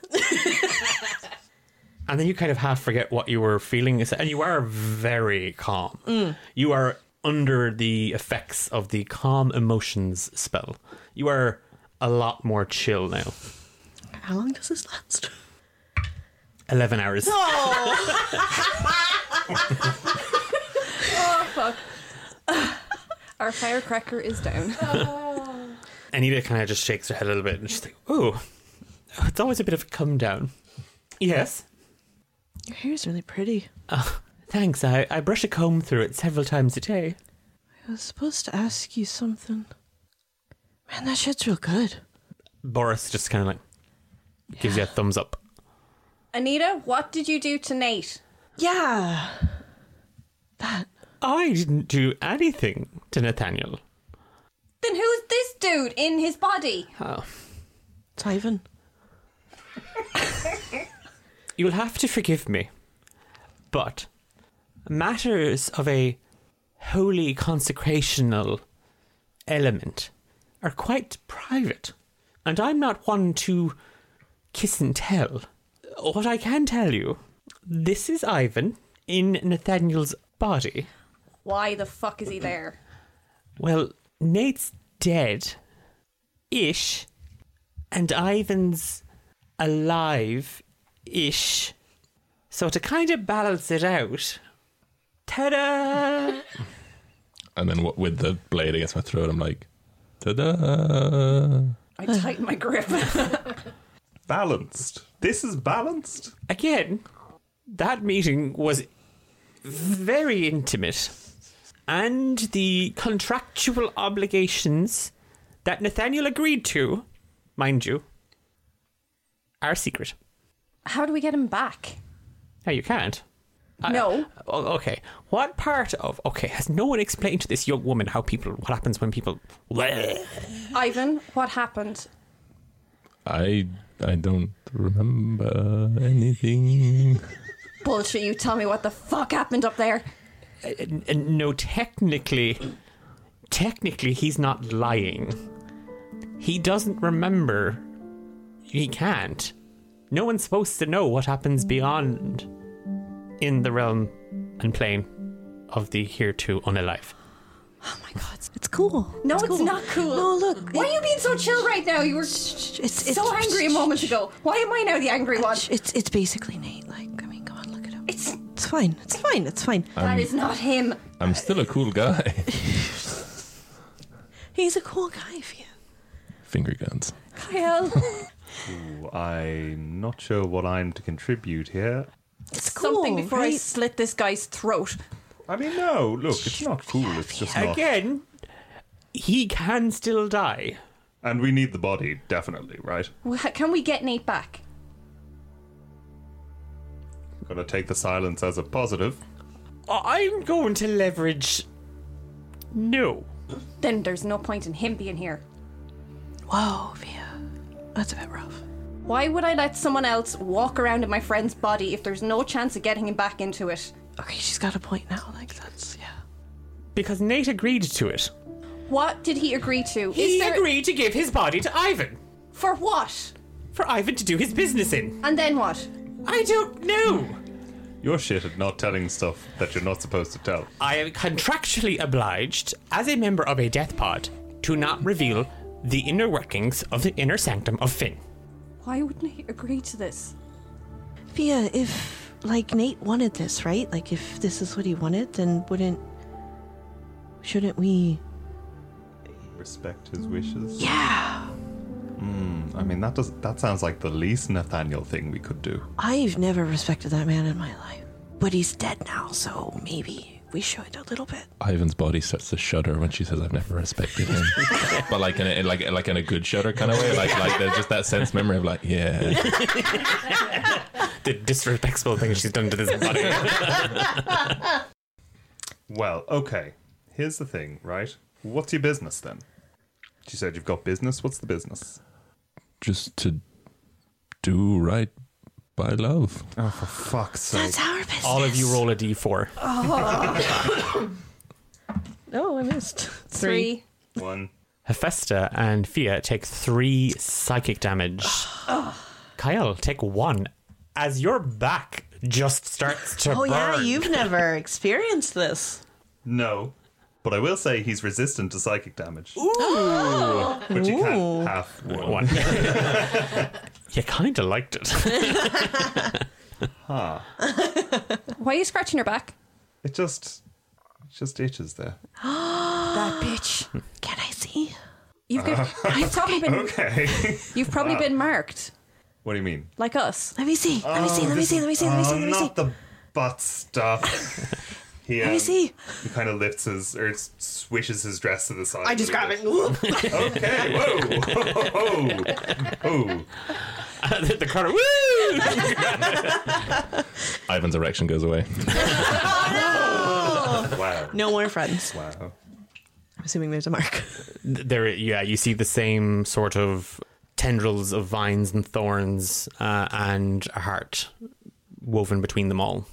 And then you kind of half forget what you were feeling. And you are very calm. You are under the effects of the calm emotions spell. You are a lot more chill now. How long does this last? 11 hours. Oh, fuck. Our firecracker is down. Anita kind of just shakes her head a little bit and she's like, oh, it's always a bit of a come down. Yes. Your hair's really pretty. Oh, Thanks. I, I brush a comb through it several times a day. I was supposed to ask you something. Man, that shit's real good. Boris just kind of like gives you a thumbs up. Anita, what did you do to Nate? Yeah. That. I didn't do anything to Nathaniel. Then who's this dude in his body? Oh. It's Ivan. You'll have to forgive me, but matters of a holy consecrational element are quite private, and I'm not one to kiss and tell. What I can tell you, this is Ivan in Nathaniel's body. Why the fuck is he there? Well, Nate's dead ish, and Ivan's alive ish. So to kind of balance it out, ta da! And then what, with the blade against my throat, I'm like, ta-da! I tighten my grip. balanced. This is balanced. Again, that meeting was very intimate, and the contractual obligations that Nathaniel agreed to, mind you, are secret. How do we get him back? No, you can't. No. Oh, okay. What part of okay has no one explained to this young woman how people what happens when people Ivan, what happened? I I don't remember anything. Bullshit, you tell me what the fuck happened up there. N- n- no technically technically he's not lying. He doesn't remember. He can't. No one's supposed to know what happens beyond in the realm and plane of the here to unalive. Oh my god. It's cool. No, it's, cool. not cool. No, look. Why are you being so chill right now? You were It's, it's so angry a moment ago. Why am I now the angry one? It's it's basically Nate. Like, I mean, come on, look at him. It's It's fine. It's fine. It's fine. that is not him. I'm still a cool guy. He's a cool guy for you. Finger guns. Kyle. Ooh, I'm not sure what I'm to contribute here. It's cool. Something before I slit this guy's throat. I mean, no, look, it's not cool. It's just not. Again, he can still die. And we need the body, definitely, right? Wha- Can we get Nate back? Gonna take the silence as a positive. I'm going to leverage. No. Then there's no point in him being here. Whoa, Via. That's a bit rough. Why would I let someone else walk around in my friend's body if there's no chance of getting him back into it? Okay, she's got a point now. Like, that's, yeah. Because Nate agreed to it. What did he agree to? He there agreed to give his body to Ivan. for what? For Ivan to do his business in. And then what? I don't know. You're shit at not telling stuff that you're not supposed to tell. I am contractually obliged, as a member of a death pod, to not reveal the inner workings of the inner sanctum of Finn. Why wouldn't he agree to this? Via, if, like, Nate wanted this, right? Like, if this is what he wanted, then wouldn't. Shouldn't we. Respect his wishes. Yeah! Hmm. I mean, that does that sounds like the least Nathaniel thing we could do. I've never respected that man in my life. But he's dead now, so maybe we should a little bit. Ivan's body starts to shudder when she says, "I've never respected him," but like in a, like like in a good shudder kind of way, like like there's just that sense memory of like, yeah, The disrespectful thing she's done to this body. Well, okay. Here's the thing, right? What's your business then? She said you've got business. What's the business? just to do right by love. Oh, for fuck's sake! That's our business. All of you roll a d4. Oh, I missed. Three. One. Hephaestus and Fia take three psychic damage. Kyle, take one. As your back just starts to Oh, burn. yeah, you've never experienced this. No. But I will say he's resistant to psychic damage. Ooh. But you can't half one. one. you kind of liked it. Huh. Why are you scratching your back? It just it just itches there. That bitch. Can I see? You've, got, you've probably been Okay. you've probably been marked what do you mean? like us. Let me see. Let me see. Let me see. Let me see. Let me see. Oh, Let me see. not the butt stuff. He, Let me um, see. He kind of lifts his or s- swishes his dress to the side. I just grab it. Okay. Whoa. Oh. Oh. the crowd, woo! Ivan's erection goes away. Wow. No more friends. Wow. I'm assuming there's a mark. there, yeah, you see the same sort of tendrils of vines and thorns uh, and a heart woven between them all.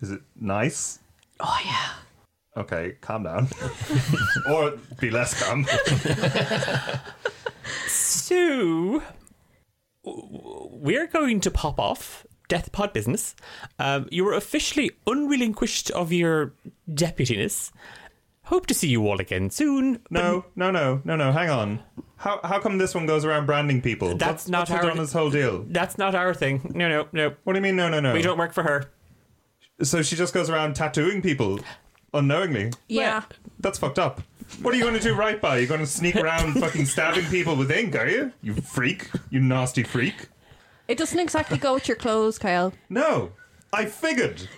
Is it nice? Oh, yeah. Okay, calm down. or be less calm. So, w- we're going to pop off Death Pod business. Um, you were officially unrelinquished of your deputiness. Hope to see you all again soon. No, no, no, no, no. Hang on. How how come this one goes around branding people? That's what's, not what's how with it- Donna's whole deal. That's not our thing. No, no, no. What do you mean? No, no, no. We don't work for her. So she just goes around tattooing people unknowingly. Yeah. That's fucked up. What are you going to do right by? You're going to sneak around fucking stabbing people with ink, are you? You freak. You nasty freak. It doesn't exactly go with your clothes, Kyle. No. I figured.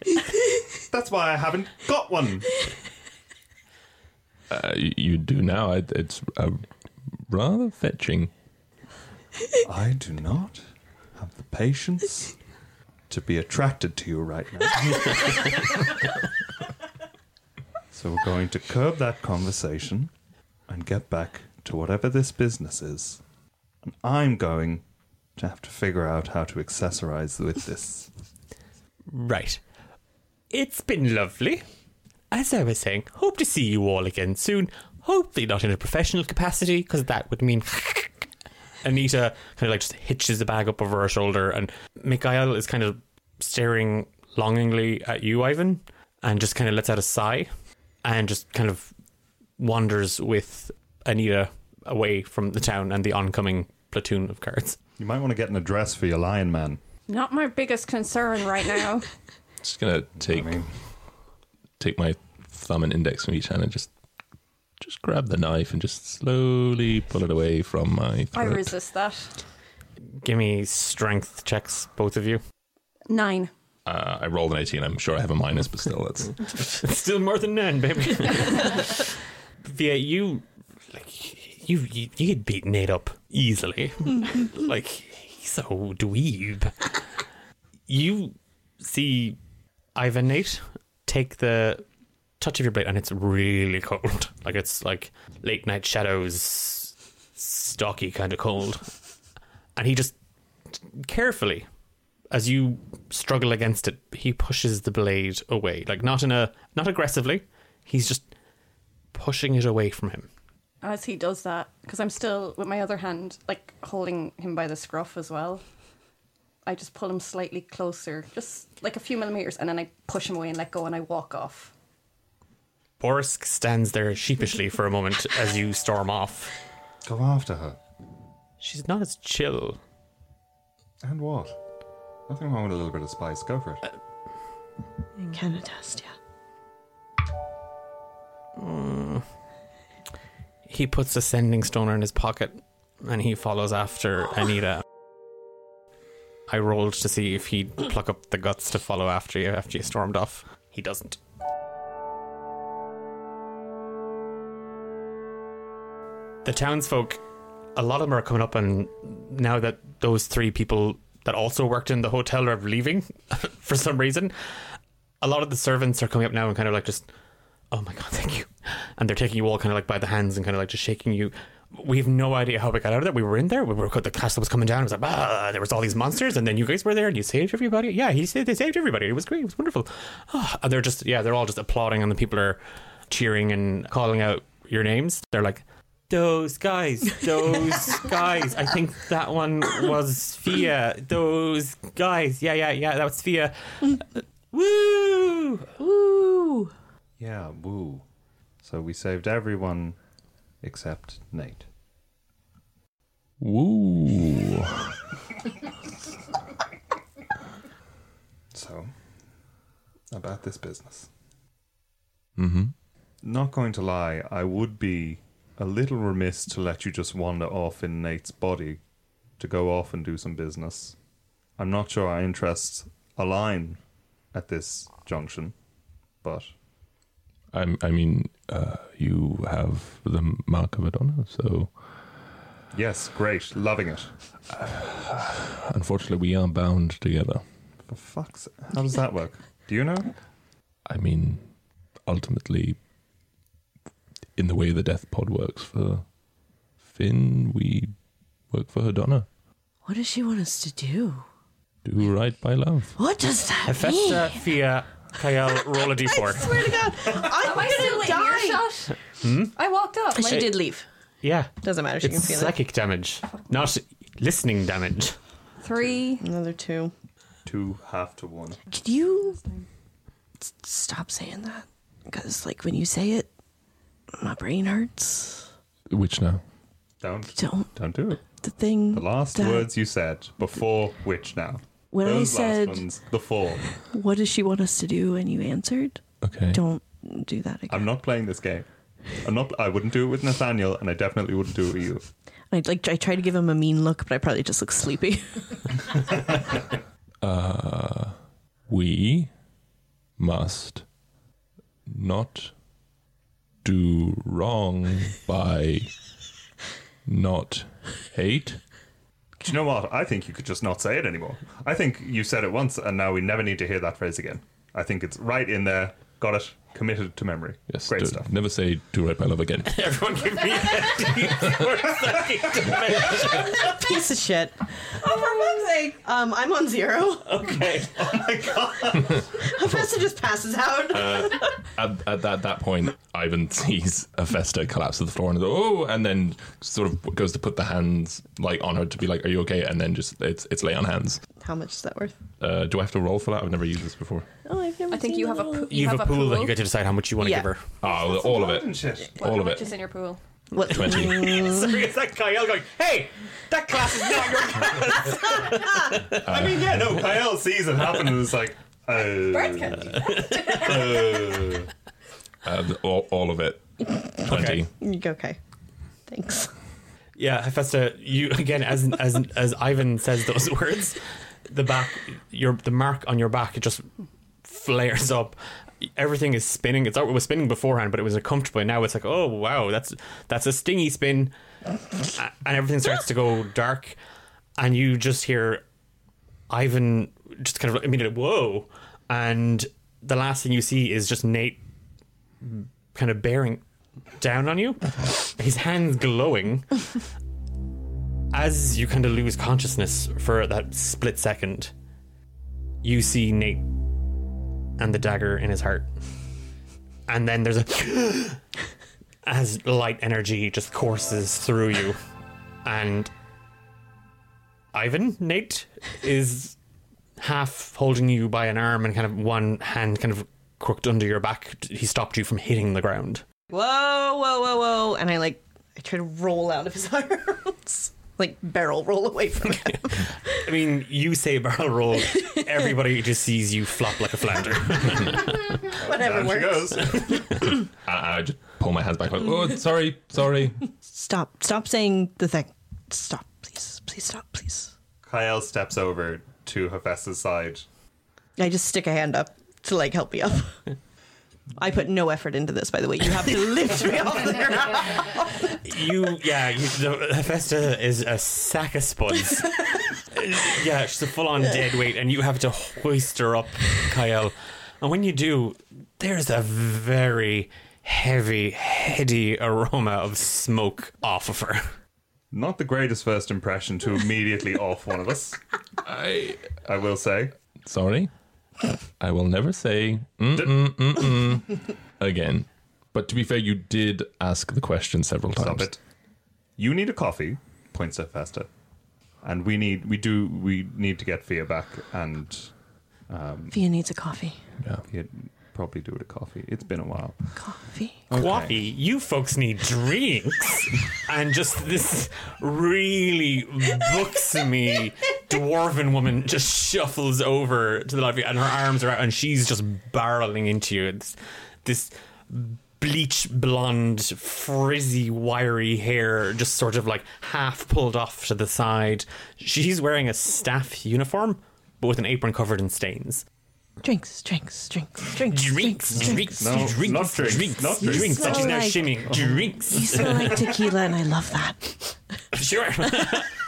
That's why I haven't got one. Uh, you, you do now. I, it's uh, rather fetching. I do not have the patience to be attracted to you right now. so we're going to curb that conversation and get back to whatever this business is. And I'm going to have to figure out how to accessorize with this. Right. It's been lovely. As I was saying, hope to see you all again soon. Hopefully not in a professional capacity, because that would mean Anita kind of like just hitches the bag up over her shoulder, and Mikhail is kind of staring longingly at you, Ivan, and just kind of lets out a sigh, and just kind of wanders with Anita away from the town and the oncoming platoon of guards. You might want to get an address for your lion man. Not my biggest concern right now. Just gonna take take my thumb and index from each hand and just just grab the knife and just slowly pull it away from my I resist that. Give me strength checks, both of you. Nine. Uh, I rolled an 18. I'm sure I have a minus, but still, that's It's still more than none, baby. Via you, like you, you, you could beat Nate up easily. like he's so dweeb. You see Ivan Nate take the touch of your blade, and it's really cold. Like it's like late night shadows, stocky kind of cold. And he just carefully, as you struggle against it, he pushes the blade away. Like not in a not aggressively. He's just pushing it away from him. As he does that, because I'm still with my other hand, like holding him by the scruff as well. I just pull him slightly closer, just like a few millimeters, and then I push him away and let go, and I walk off. Borisk stands there sheepishly for a moment as you storm off. Go after her. She's not as chill. And what? Nothing wrong with a little bit of spice. Go for it. I can attest, yeah. Mm. He puts a sending stoner in his pocket and he follows after Anita. I rolled to see if he'd pluck up the guts to follow after you after you stormed off. He doesn't. The townsfolk, a lot of them are coming up, and now that those three people that also worked in the hotel are leaving for some reason, a lot of the servants are coming up now and kind of like just, oh my god, thank you. And they're taking you all kind of like by the hands and kind of like just shaking you. We have no idea how we got out of there. We were in there. We were the castle was coming down. It was like, ah, there was all these monsters, and then you guys were there and you saved everybody. Yeah, he said they saved everybody. It was great. It was wonderful. Ah, and they're just, yeah, they're all just applauding, and the people are cheering and calling out your names. They're like, those guys, those guys. I think that one was Fia. Those guys. Yeah, yeah, yeah. That was Fia. Woo! Woo! Yeah, woo. So we saved everyone except Nate. Woo. So, about this business. Mm-hmm. Not going to lie, I would be a little remiss to let you just wander off in Nate's body to go off and do some business. I'm not sure our interests align at this junction, but I, I mean, uh, you have the mark of Hedona, so yes, great, loving it. unfortunately, we are bound together. For fuck's how does that work? Do you know? I mean, ultimately, in the way the death pod works for Finn, we work for Hedona. What does she want us to do? Do right by love. What does that Hephaestus, mean? Fia, Kyle, roll a d4. swear to God, I'm Am I still gonna in die. earshot? Hmm? I walked up. She like- did leave. Yeah. Doesn't matter. She It's can feel it. psychic damage, not listening damage. Three. Another two. Two half to one. Could you s- stop saying that? Because, like, when you say it, my brain hurts. Which now? Don't Don't. don't do it. The thing. The last that- words you said before which now? When I Those last said- ones, the four. What does she want us to do? And you answered. Okay. Don't do that again. I'm not playing this game. I'm not. I wouldn't do it with Nathaniel, and I definitely wouldn't do it with you. I like. I try to give him a mean look, but I probably just look sleepy. Uh, we must not do wrong by not hate. Do you know what? I think you could just not say it anymore. I think you said it once, and now we never need to hear that phrase again. I think it's right in there. Got it. Committed to memory. Yes, Great do- stuff. Never say do right by love again. Everyone give me a d4 psychic damage. Piece of shit. Oh, for fuck's sake! Um, I'm on zero. Okay. Professor just passes out. Uh, at, at that, that point, Ivan sees Hephaestus collapse to the floor and goes, oh, and then sort of goes to put the hands like on her to be like, are you okay? And then just it's it's lay on hands. How much is that worth? Uh, do I have to roll for that? I've never used this before. Oh, I've never. I think you have a that. po- You have a pool that you get to decide how much you want to Yeah. give her. Oh, all of it, What- all how of much it. is in your pool? What? Twenty. Sorry, it's that Kyle going, hey, that class is not your class. I mean, yeah, no. Kyle sees it happen, and it's like, uh, Bird candy. uh, Uh, all, all of it. Twenty. Okay. Thanks. Yeah, Hephaestus, you again as as as Ivan says those words, the back your the mark on your back it just flares up. Everything is spinning. It's it was spinning beforehand, but it was uncomfortable. And now it's like, oh wow, that's that's a stingy spin, and everything starts to go dark, and you just hear Ivan just kind of immediately, whoa. And the last thing you see is just Nate kind of bearing down on you, his hands glowing. As you kind of lose consciousness for that split second, you see Nate and the dagger in his heart. And then there's a. as light energy just courses through you. And Ivan, Nate, is half holding you by an arm and kind of one hand kind of crooked under your back. He stopped you from hitting the ground. Whoa, whoa, whoa, whoa. And I like, I try to roll out of his arms. Like barrel roll away from him. I mean, you say barrel roll, everybody just sees you flop like a flounder. Whatever Down she works. goes. I, I just pull my hands back like, oh, sorry, sorry. Stop. Stop saying the thing. Stop, please. Please stop, please. Kyle steps over to Hephaestus' side. I just stick a hand up to like help me up. I put no effort into this, by the way. You have to lift me off the ground. you, yeah, you, the, Hephaestus is a sack of spuds. yeah, she's a full on dead weight, and you have to hoist her up, Kyle. And when you do, there's a very heavy, heady aroma of smoke off of her. Not the greatest first impression to immediately off one of us, I I will say. sorry. I will never say mm-mm, mm-mm again. But to be fair, you did ask the question several times. Stop it. You need a coffee, points at Festa. And we need we do we need to get Fia back and um, Fia needs a coffee. Yeah. Fia probably do it a coffee. It's been a while. Coffee. Coffee, you folks need drinks. and just this really buxomy dwarven woman just shuffles over to the lobby and her arms are out and she's just barreling into you. It's this bleach blonde, frizzy, wiry hair just sort of like half pulled off to the side. She's wearing a staff uniform, but with an apron covered in stains. Drinks, drinks, drinks, drinks. Drinks, drinks, No, drinks, not drinks, drinks, not drinks. drinks. And she's now Like- shimmying. Drinks. You smell like tequila, and I love that. Sure.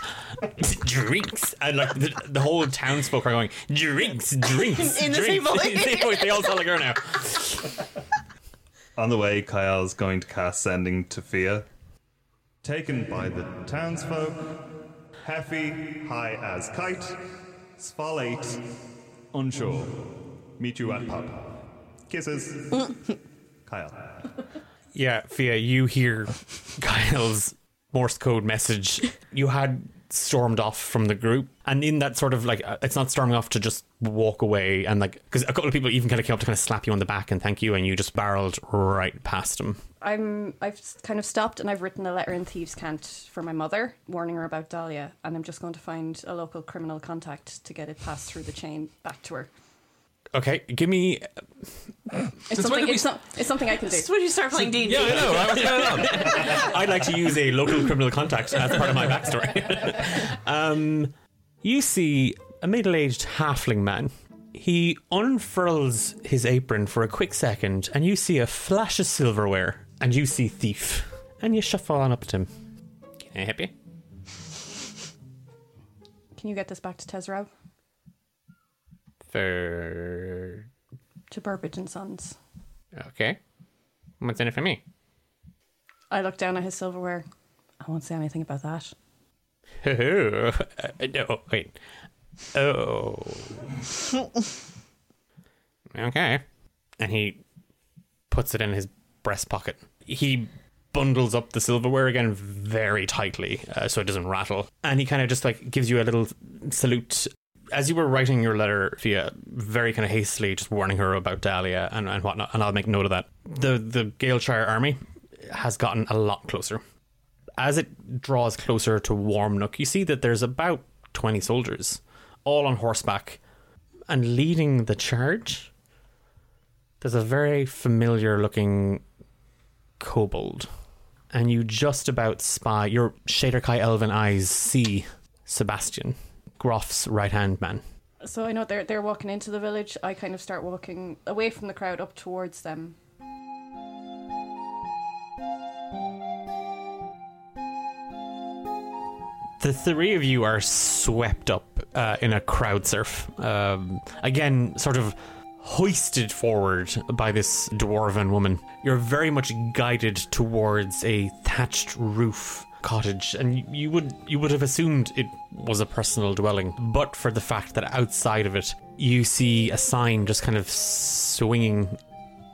drinks. And like the, the whole townsfolk are going, drinks, drinks. In the same drinks." voice. The same voice. They all sound like her now. On the way, Kyle's going to cast Sending to Fia. Taken by the townsfolk, Heffy, high as kite, Svalate, unsure. Meet you at pub. Kisses. Kyle. Yeah, Fia, you hear Kyle's Morse code message. You had stormed off from the group, and in that sort of like, uh, it's not storming off to just walk away and like, because a couple of people even kind of came up to kind of slap you on the back and thank you, and you just barreled right past them. I'm I've kind of stopped and I've written a letter in Thieves' Cant for my mother, warning her about Dahlia, and I'm just going to find a local criminal contact to get it passed through the chain back to her. Okay, give me. It's something. It's, some, it's something I can do. This is when you start playing D&D. Yeah, I know. Right? What's going on? I'd like to use a local criminal contact as part of my backstory. um, you see a middle aged halfling man. He unfurls his apron for a quick second, and you see a flash of silverware, and you see Thief. And you shuffle on up to him. Can I help you? Can you get this back to Tezrao? For. To Burbage and Sons. Okay. What's in it for me? I look down at his silverware. I won't say anything about that. Oh, no, wait. Oh. okay. And he puts it in his breast pocket. He bundles up the silverware again very tightly uh, so it doesn't rattle. And he kind of just like gives you a little salute. As you were writing your letter, Fia, very kind of hastily, just warning her about Dahlia and, and whatnot, and I'll make note of that. The the Galeshire army has gotten a lot closer as it draws closer to Warmnook, you see that there's about 20 soldiers, all on horseback, and leading the charge. There's a very familiar looking kobold, and you just about spy, your Shadar-kai elven eyes see Sebastian, Groff's right hand man. So I know they're they're walking into the village. I kind of start walking away from the crowd up towards them. The three of you are swept up uh, in a crowd surf. Um, again, sort of hoisted forward by this dwarven woman. You're very much guided towards a thatched roof cottage, and you would you would have assumed it was a personal dwelling, but for the fact that outside of it you see a sign just kind of swinging.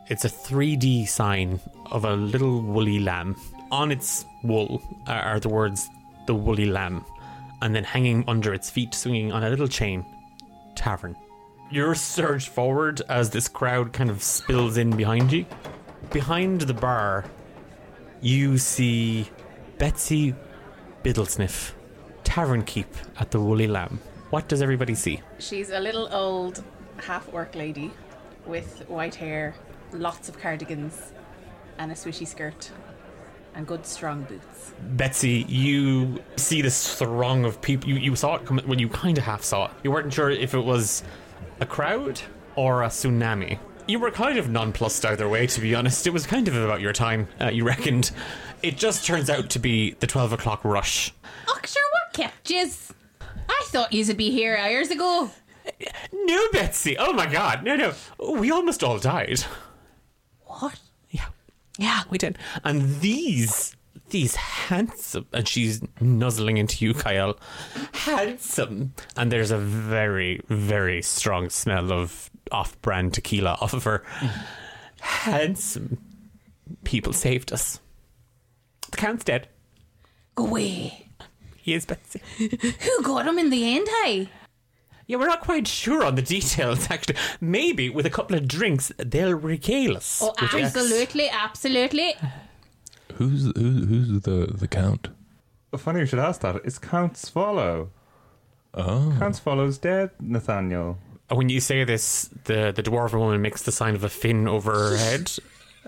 It's a 3D sign of a little woolly lamb. On its wool are the words "the woolly lamb," and then hanging under its feet, swinging on a little chain, tavern. You're surged forward as this crowd kind of spills in behind you. Behind the bar, you see Betsy Biddlesniff, tavern keep at the Woolly Lamb. What does everybody see? She's a little old half orc lady with white hair, lots of cardigans, and a swishy skirt, and good strong boots. Betsy, you see this throng of people. You, you saw it come when you kind of half saw it. You weren't sure if it was a crowd or a tsunami. You were kind of nonplussed either way, to be honest. It was kind of about your time, uh, you reckoned. It just turns out to be the 12 o'clock rush. Oh, sure, what kept yous? I thought would be here hours ago. No, Betsy! Oh my god, no, no. We almost all died. What? Yeah. Yeah, we did. And these, these handsome, and she's nuzzling into you, Kyle. Handsome. And there's a very, very strong smell of off brand tequila off of her. Handsome people saved us. The Count's dead. Go away. He is Betsy. Who got him in the end, hey? Yeah, we're not quite sure on the details, actually. Maybe with a couple of drinks, they'll regale us. Oh, absolutely, absolutely. Who's who's, who's the the count? Funny you should ask that. It's Count Swallow. Oh. Count Swallow's dead, Nathaniel. Oh, when you say this, the the dwarven woman makes the sign of a fin over her head.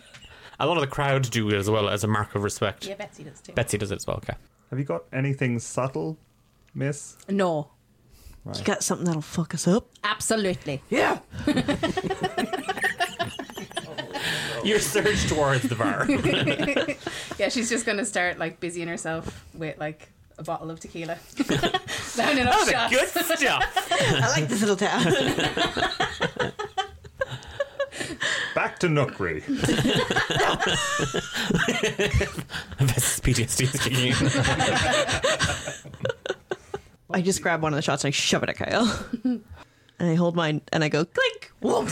A lot of the crowd do it as well as a mark of respect. Yeah, Betsy does too. Betsy does it as well. Okay. Have you got anything subtle, miss? No, You got something that'll fuck us up? Absolutely. Yeah. You're surged towards the bar. yeah, she's just gonna start like busying herself with like a bottle of tequila, lining up Oh, shots. good stuff. I like this little town. Back to Nookery. This PTSD is kicking in. I just grab one of the shots and I shove it at Kyle. and I hold mine and I go clink. Whoa.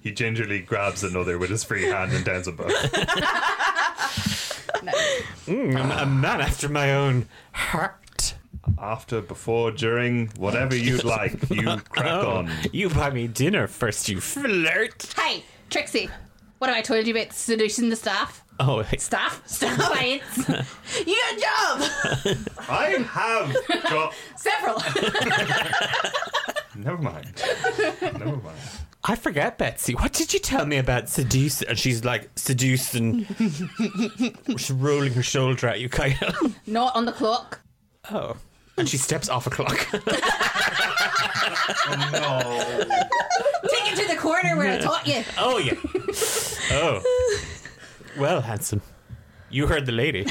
He gingerly grabs another with his free hand and downs them both. Mm, I'm a man after my own heart. After, before, during, whatever you'd like, you crack Oh, on. You buy me dinner first, you flirt. Hey, Trixie, what have I told you about seducing the staff? Oh, hey. Staff? Staff clients? you got a job. I have got. Several. Never mind. Never mind. I forget, Betsy. What did you tell me about seduce? And she's like seduce and she's rolling her shoulder at you, Kyle. Not on the clock. Oh. And she steps off a clock. Oh, no. Take it to the corner where I taught you. oh yeah. Oh. Well, handsome. You heard the lady.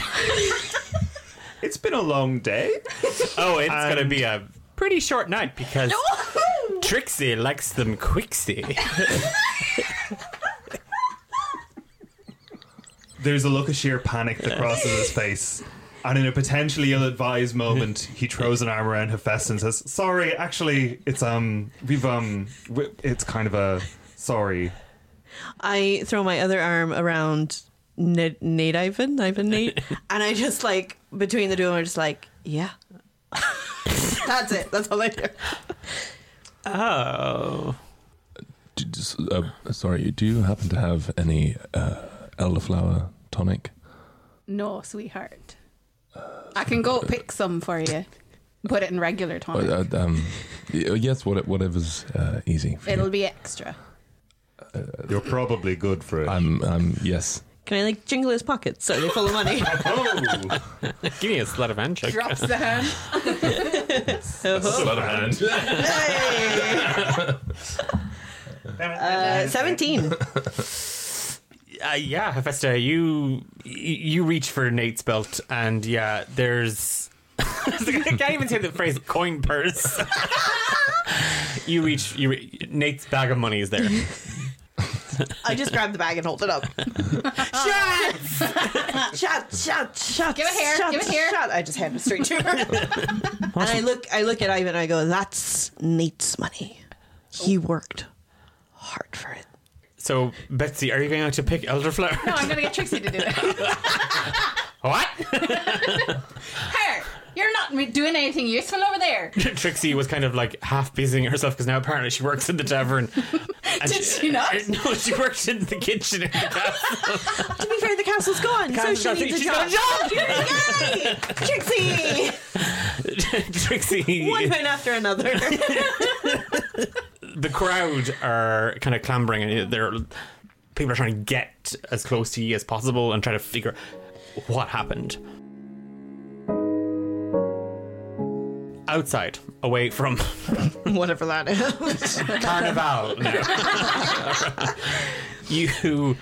It's been a long day. Oh, it's gonna be a pretty short night because Trixie likes them quicksy. There's a look of sheer panic that crosses his face. And in a potentially ill-advised moment, he throws an arm around Hephaestus and says, "Sorry, actually, it's um, we've um, w- it's kind of a sorry." I throw my other arm around Nate, Nate Ivan, Ivan Nate, and I just like between the two of them, I'm just like, yeah. That's it. That's all I do. Oh. D- uh, sorry, do you happen to have any uh, elderflower tonic? No, sweetheart. I can go pick some for you. Put it in regular Uh, tonic. uh, um, yes, whatever's uh, easy. For It'll you. be extra. You're probably good for it. I'm, I'm, yes. Can I like jingle his pockets so they're full of money? oh, Give me a sleight of hand check. Drops the hand. a Sleight of hand. Uh, Seventeen. Uh, yeah, Hephaestus, you you reach for Nate's belt, and yeah, there's I can't even say the phrase coin purse. you reach. You re- Nate's bag of money is there. I just grab the bag and hold it up. Shots! Shot, shot, shot. Give it here, Shot, give it here. Shot. I just hand it straight to her. and I look I look at Ivan and I go, That's Nate's money. He worked hard for it. So Betsy, are you going out to pick elderflower? No, I'm gonna get Trixie to do it. What? Her, you're not doing anything useful over there. Trixie was kind of like half busying herself because now apparently she works in the tavern. And Did she not? No, she works in the kitchen in the castle. To be fair, the castle's gone, so castle's she gone, needs a she's job. got a Yay! Trixie! Trixie. One win after another. The crowd are kind of clambering and they're people are trying to get as close to you as possible and try to figure what happened outside away from Whatever that is. carnival now. you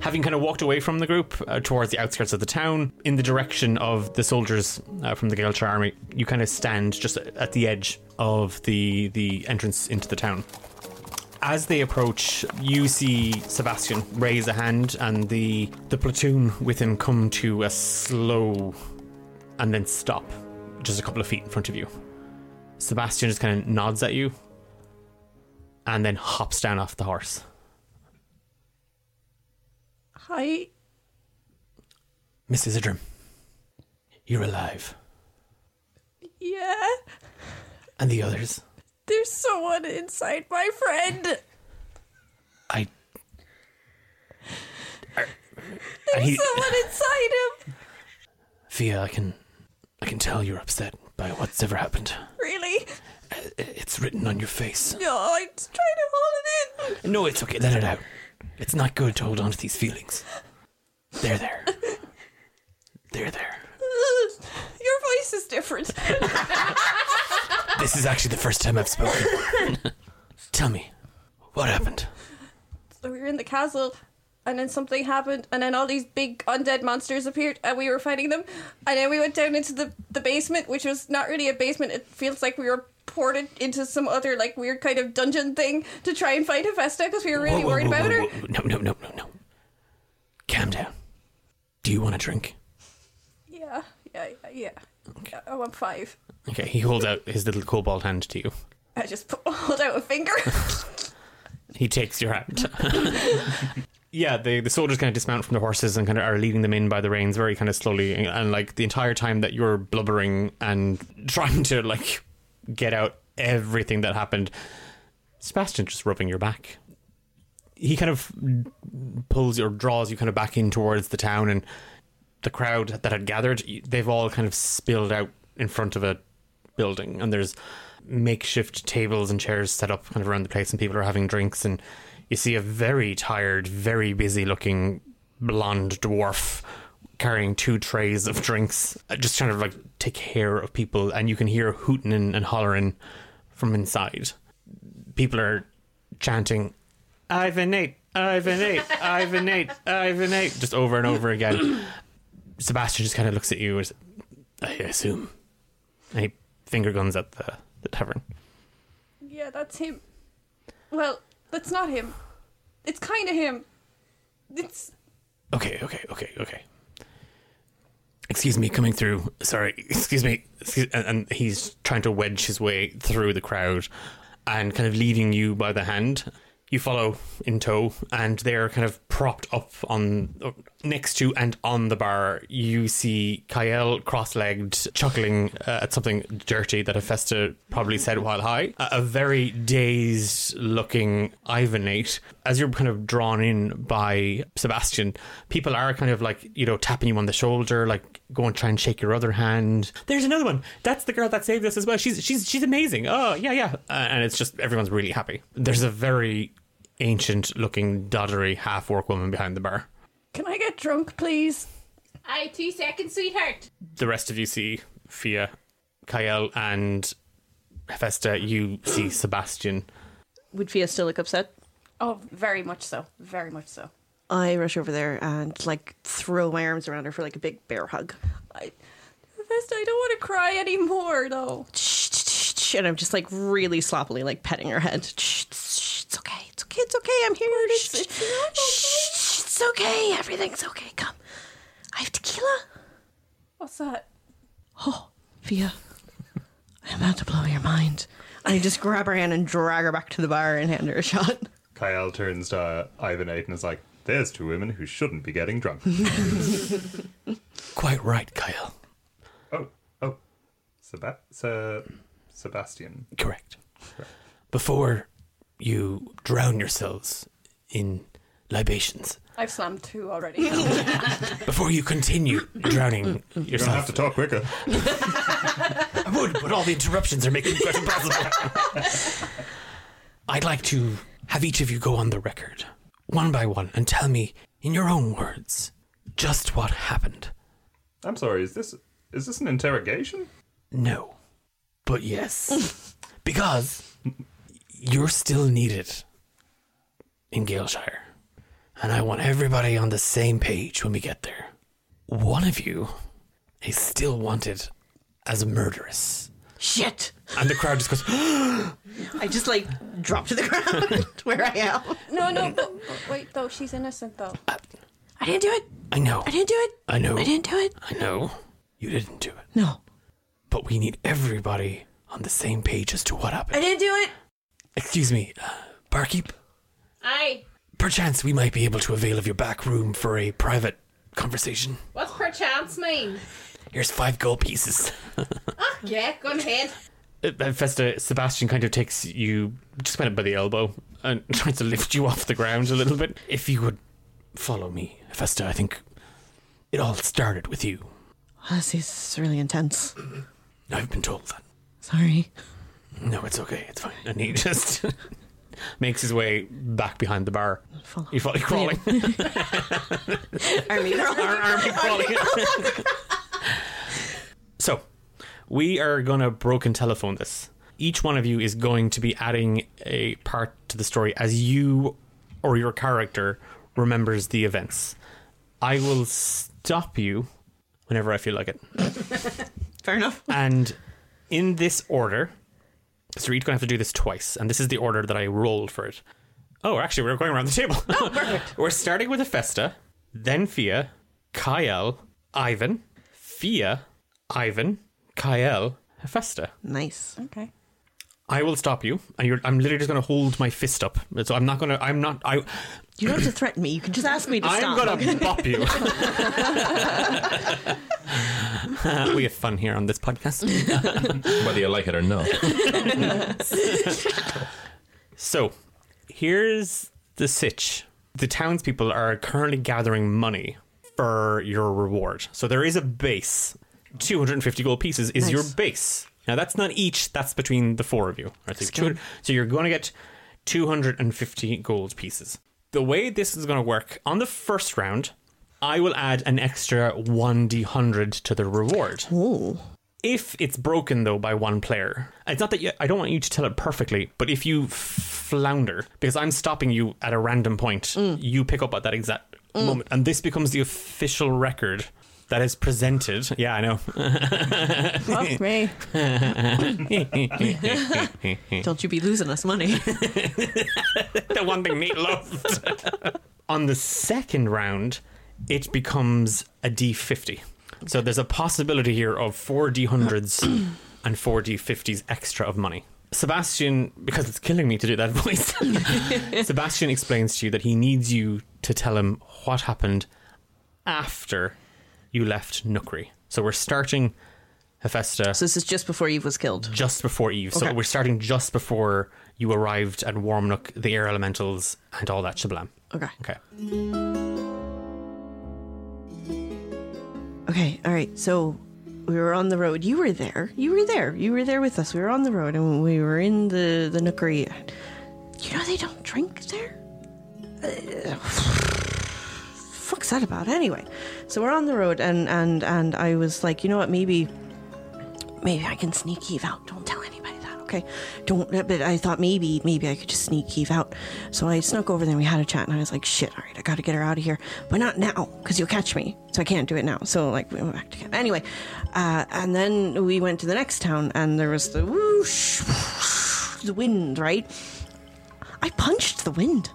having kind of walked away from the group uh, towards the outskirts of the town in the direction of the soldiers uh, from the Gaeltar army you kind of stand just at the edge of the the entrance into the town as they approach, you see Sebastian raise a hand, and the the platoon with him come to a slow, and then stop, just a couple of feet in front of you. Sebastian just kind of nods at you, and then hops down off the horse. Hi. Miss Isidrum, you're alive, Yeah. and the others. There's someone inside my friend. I. There's he- someone inside him. Fia, I can, I can tell you're upset by what's ever happened. Really? Uh, it's written on your face. No, I'm trying to hold it in. No, it's okay. Let it out. It's not good to hold on to these feelings. They're there. They're there. Your voice is different. This is actually the first time I've spoken. Tell me, what happened? so we were in the castle, and then something happened, and then all these big undead monsters appeared, and we were fighting them. And then we went down into the, the basement, which was not really a basement. It feels like we were ported into some other like weird kind of dungeon thing to try and find Hephaestus because we were really Whoa, whoa, worried whoa, about her. No, no, no, no, no. Calm down. Do you want a drink? Yeah, yeah, yeah. yeah. Oh, I'm five. Okay, he holds out his little cobalt hand to you. I just put, hold out a finger. He takes your hand. yeah, the the soldiers kind of dismount from the horses and kind of are leading them in by the reins very kind of slowly, and, and like the entire time that you're blubbering and trying to like get out everything that happened, Sebastian just rubbing your back. He kind of pulls or draws you kind of back in towards the town, and the crowd that had gathered, they've all kind of spilled out in front of a building, and there's makeshift tables and chairs set up kind of around the place, and people are having drinks, and you see a very tired, very busy looking blonde dwarf carrying two trays of drinks, uh, just trying to like take care of people, and you can hear hooting and, and hollering from inside. People are chanting, Ivan Nate, Ivan Nate, Ivan Nate, Ivan Nate, just over and over again. Sebastian just kind of looks at you as, I assume. And he finger guns at the, the tavern. yeah, that's him. Well, that's not him. It's kind of him. It's Okay, okay, okay, okay. Excuse me, coming through. Sorry, excuse me. Excuse, and, and he's trying to wedge his way through the crowd and kind of leading you by the hand. You follow in tow, and they're kind of propped up on next to and on the bar. You see Kyle cross-legged, chuckling uh, at something dirty that Hephaestus probably said while high. A, a very dazed-looking Ivanate. As you're kind of drawn in by Sebastian, people are kind of like you know tapping you on the shoulder, like go and try and shake your other hand. There's another one. That's the girl that saved us as well. She's she's she's amazing. Oh yeah yeah. Uh, and it's just everyone's really happy. There's a very ancient looking doddery half orc woman behind the bar. Can I get drunk, please? Aye, two seconds, sweetheart. The rest of you see Fia, Kyle, and Hephaestus. You see Sebastian. Would Fia still look upset? Oh, very much so. Very much so. I rush over there and like throw my arms around her for like a big bear hug. I, Festa, I don't want to cry anymore, though. And I'm just like really sloppily like petting her head. Shh, shh, it's okay. It's okay. It's okay. I'm here. Shh, It's not shh, it's okay. Everything's okay. Come. I have tequila. What's that? Oh, Fia. I'm about to blow your mind. I just grab her hand and drag her back to the bar and hand her a shot. Kyle turns to uh, Ivan Eight and is like, "There's two women who shouldn't be getting drunk." Quite right, Kyle. oh, oh, Seba- Se- Sebastian. Correct. Before you drown yourselves in libations, I've slammed two already. before you continue drowning You're gonna yourself, have to talk quicker. I would, but all the interruptions are making it quite impossible. I'd like to have each of you go on the record, one by one, and tell me, in your own words, just what happened. I'm sorry. Is this is this an interrogation? No, but yes, because you're still needed in Galeshire, and I want everybody on the same page when we get there. One of you is still wanted as a murderess. Shit. And the crowd just goes, I just like drop to the ground where I am. no, no, but, but wait, though, she's innocent, though. I didn't do it. I know. I didn't do it. I know. I didn't do it. I know. You didn't do it. No. But we need everybody on the same page as to what happened. I didn't do it. Excuse me, uh, barkeep. Aye. Perchance we might be able to avail of your back room for a private conversation. What's perchance mean? Here's five gold pieces. Ah, yeah, go ahead. Uh, Festa, Sebastian kind of takes you just kind of by the elbow and tries to lift you off the ground a little bit. If you would follow me, Festa, I think it all started with you. This is really intense. I've been told that. Sorry. No, it's okay. It's fine. And he just makes his way back behind the bar. Follow. You follow crawling. Army girl. army crawling. so, we are going to broken telephone this. Each one of you is going to be adding a part to the story as you or your character remembers the events. I will stop you whenever I feel like it. Fair enough. And in this order, so you're each going to have to do this twice, and this is the order that I rolled for it. Oh, actually, we're going around the table. Oh, perfect. we're starting with Festa, then Fia, Kyle, Ivan, Fia, Ivan, Kyle, Festa. Nice. Okay. I will stop you, and you're, I'm literally just going to hold my fist up. So I'm not going to. I'm not. I. You don't have to threaten me. You can just ask me to stop. I'm gonna okay? bop you. we have fun here on this podcast. Whether you like it or not. So, here's the sitch. The townspeople are currently gathering money for your reward. So there is a base. 250 gold pieces is your base. Now that's not each, that's between the four of you. Right? So, so you're going to get 250 gold pieces. The way this is going to work, on the first round, I will add an extra 1d100 to the reward. Ooh. If it's broken though by one player, it's not that you, I don't want you to tell it perfectly, but if you flounder, because I'm stopping you at a random point, mm. you pick up at that exact mm. moment, and this becomes the official record that is presented. Yeah, I know. Fuck me. Don't you be losing us money. the one thing Nate loved. On the second round, it becomes a D50. So there's a possibility here of four D100s and four D50s extra of money. Sebastian, because it's killing me to do that voice, Sebastian explains to you that he needs you to tell him what happened after you left Nookery. So we're starting Hephaestus so this is just before Eve was killed. just before Eve. So we're starting just before you arrived at Warm Warmnook, the air elementals, and all that shablam. Okay. Okay. Okay. All right. So we were on the road. You were there. You were there. You were there with us. We were on the road and we were in the the nookery. You know they don't drink there. Uh, fuck's that about? Anyway, so we're on the road and and and I was like, you know what? Maybe maybe I can sneak Eve out. Don't tell anybody that, okay, don't. But I thought maybe, maybe I could just sneak Eve out. So I snuck over there. and We had a chat, and I was like, shit, all right, I got to get her out of here, but not now because you'll catch me. So I can't do it now. So like we went back to camp. Anyway, uh, and then we went to the next town, and there was the whoosh, whoosh the wind, right? I punched the wind.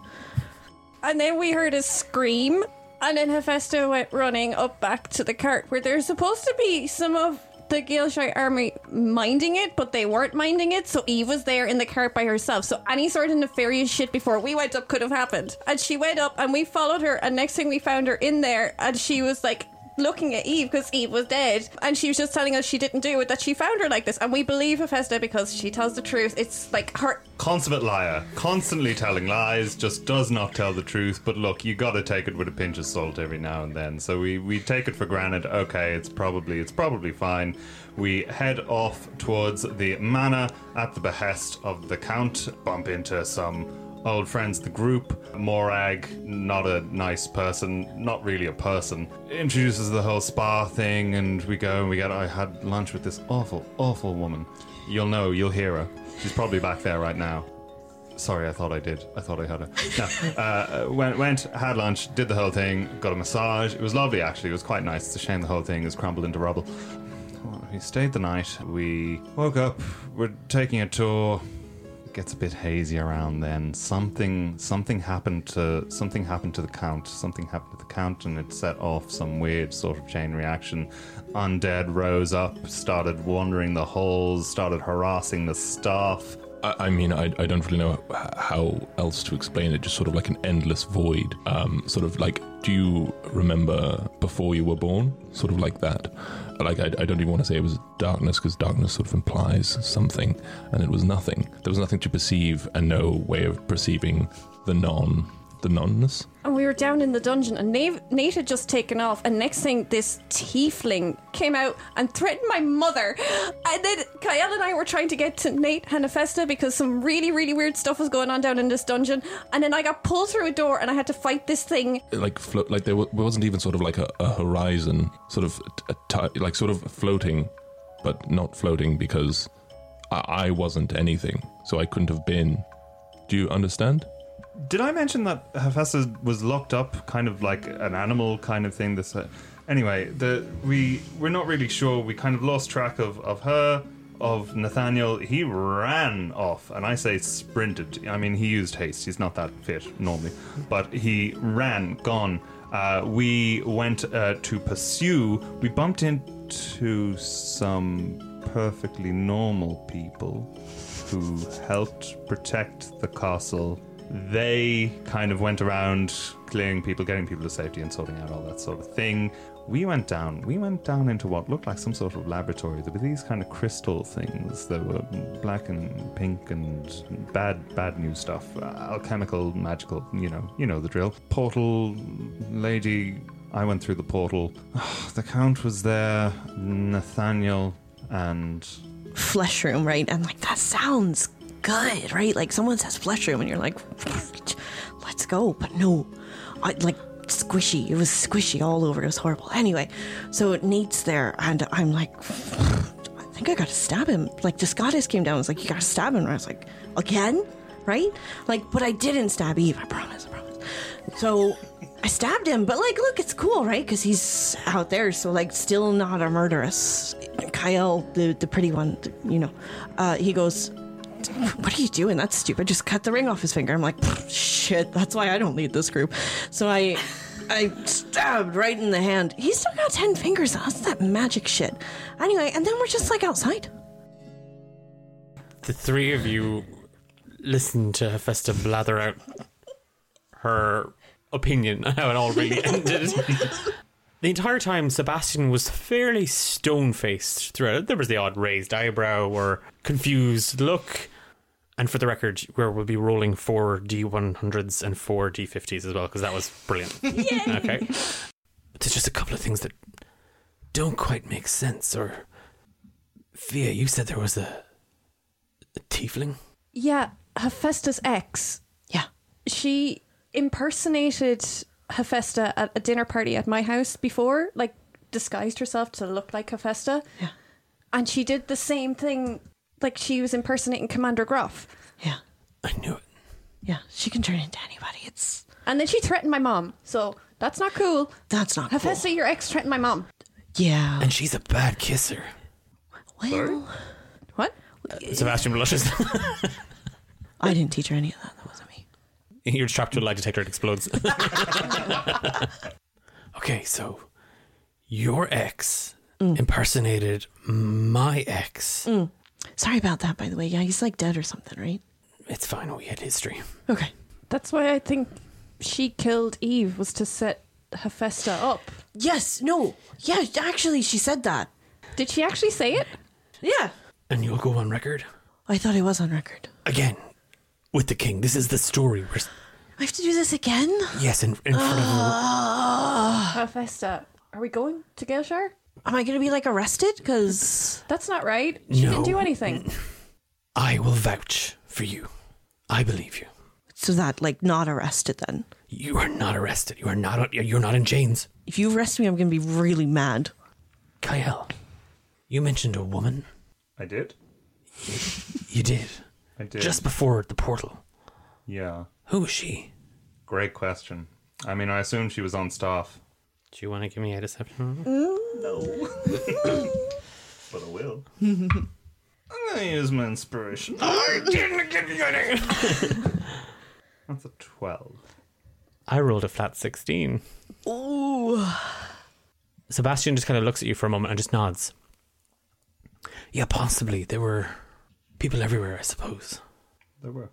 And then we heard a scream, and then Hephaestus went running up back to the cart where there's supposed to be some of the Galeshire army minding it, but they weren't minding it, so Eve was there in the cart by herself. So any sort of nefarious shit before we went up could have happened. And she went up, and we followed her, and next thing we found her in there, and she was like looking at Eve because Eve was dead, and she was just telling us she didn't do it, that she found her like this, and we believe Hephaestus because she tells the truth. It's like her Consummate liar, constantly telling lies, just does not tell the truth. But look, you got to take it with a pinch of salt every now and then. So we we take it for granted. Okay, it's probably it's probably fine. We head off towards the manor at the behest of the count. Bump into some old friends, the group. Morag, not a nice person, not really a person, introduces the whole spa thing, and we go and we get. I had lunch with this awful, awful woman. You'll know, you'll hear her. She's probably back there right now. Sorry, I thought I did. I thought I had her. No, uh, went, went, had lunch, did the whole thing, got a massage. It was lovely, actually. It was quite nice. It's a shame the whole thing has crumbled into rubble. We stayed the night. We woke up. We're taking a tour. Gets a bit hazy around then. Something, something happened to something happened to the count. Something happened to the count, and it set off some weird sort of chain reaction. Undead rose up, started wandering the halls, started harassing the staff. I, I mean, I, I don't really know how else to explain it. Just sort of like an endless void. Um, sort of like, do you remember before you were born? Sort of like that. Like, I, I don't even want to say it was darkness because darkness sort of implies something, and it was nothing. There was nothing to perceive and no way of perceiving the non, the nonness. And we were down in the dungeon, and Nate, Nate had just taken off. And next thing, this tiefling came out and threatened my mother. And then Kyle and I were trying to get to Nate Hephaestus because some really, really weird stuff was going on down in this dungeon. And then I got pulled through a door, and I had to fight this thing. like like there wa- wasn't even sort of like a, a horizon sort of like sort of floating but not floating because I, I wasn't anything so i couldn't have been do you understand Did I mention that Hephaestus was locked up, kind of like an animal kind of thing? This, uh, anyway, the we we're not really sure. We kind of lost track of of her, of Nathaniel. He ran off, and I say sprinted. I mean, he used haste. He's not that fit normally, but he ran, gone. Uh, we went uh, to pursue. We bumped into some perfectly normal people who helped protect the castle. They kind of went around clearing people, getting people to safety, and sorting out all that sort of thing. We went down. We went down into what looked like some sort of laboratory. There were these kind of crystal things. that were black and pink and bad, bad new stuff. Uh, alchemical, magical. You know, you know the drill. Portal lady. I went through the portal. the count was there. Nathaniel and flesh room, right? And like that sounds good, right? Like someone says flesh room, and you're like, let's go. But no, I like squishy. It was squishy all over. It was horrible. Anyway, so Nate's there, and I'm like, I think I gotta stab him. Like this goddess came down, and was like, you gotta stab him. And I was like, again, right? Like, but I didn't stab Eve. I promise. I promise. So I stabbed him, but like, look, it's cool, right? Because he's out there, so like, still not a murderess. Kyle, the the pretty one, you know, uh, he goes, "What are you doing? That's stupid. Just cut the ring off his finger." I'm like, "Shit, that's why I don't lead this group." So I. I stabbed right in the hand. He's still got 10 fingers. That's that magic shit. Anyway, and then we're just like outside. The three of you listen to Hephaestus blather out her opinion on how it all really ended. the entire time, Sebastian was fairly stone faced throughout. There was the odd raised eyebrow or confused look. And for the record, where we'll be rolling four D100s and four D50s as well, because that was brilliant. Okay. But there's just a couple of things that don't quite make sense. Or, Fia, you said there was a, a tiefling? Yeah, Hephaestus X. Yeah. She impersonated Hephaestus at a dinner party at my house before, like disguised herself to look like Hephaestus. Yeah. And she did the same thing like she was impersonating Commander Groff. Yeah. I knew it. Yeah, she can turn into anybody. It's And then she threatened my mom. So that's not cool. that's not cool. Hephaestus, your ex threatened my mom. Yeah. And she's a bad kisser. Well, What? Uh, Sebastian blushes. I didn't teach her any of that. That wasn't me. You're trapped to a lie detector, it explodes. Okay, so your ex mm. impersonated my ex. Mm. Sorry about that, by the way. Yeah, he's like dead or something, right? It's fine. We had history. Okay. That's why I think she killed Eve was to set Hephaestus up. Yes. No. Yeah. Actually, she said that. Did she actually say it? Yeah. And you'll go on record I thought it was on record. again with the king. This is the story. We're, I have to do this again. yes, in, in front of Uh, Hephaestus, are we going to Galeshire? Am I going to be like arrested? Because That's not right. She didn't do anything. I will vouch for you. I believe you. so that like not arrested then. You are not arrested. You are not. You're not in chains. If you arrest me, I'm going to be really mad. Kyle, you mentioned a woman. I did. You did I did. just before the portal. yeah. Who is she? Great question. I mean, I assume she was on staff, Do you want to give me a deception? No. but I will. I'm gonna use my inspiration. I didn't get any. That's a twelve. I rolled a flat 16. Ooh. Sebastian just kind of looks at you for a moment and just nods. Yeah, possibly. There were people everywhere, I suppose. There were.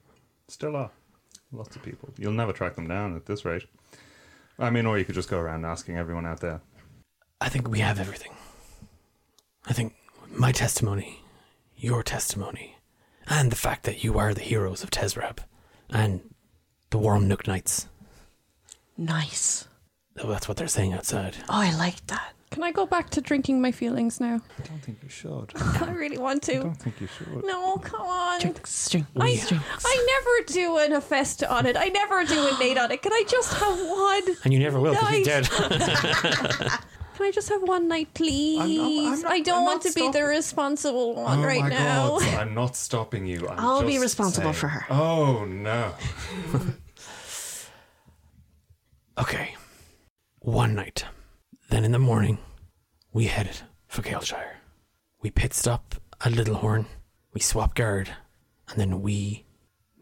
Still are. Lots of people. You'll never track them down at this rate. I mean, or you could just go around asking everyone out there. I think we have everything. I think my testimony, your testimony, and the fact that you are the heroes of Tezrab and the Warmnook Knights. Nice. Oh, that's what they're saying outside. Oh, I like that. Can I go back to drinking my feelings now? I don't think you should. I really want to. I to. don't think you should. No, come on. Drinks, drink, I, drinks. I never do an Hephaestus on it. I never do a Nate on it. Can I just have one? And you never will because he's Night. dead. Can I just have one night, please? I'm not- I don't I'm want not to be the stopping- responsible one oh right my now. god! I'm not stopping you. I'm I'll be responsible saying. for her. Oh no! Okay. One night. Then in the morning, we headed for Galeshire. We pit stop at Littlehorn. We swap guard. And then we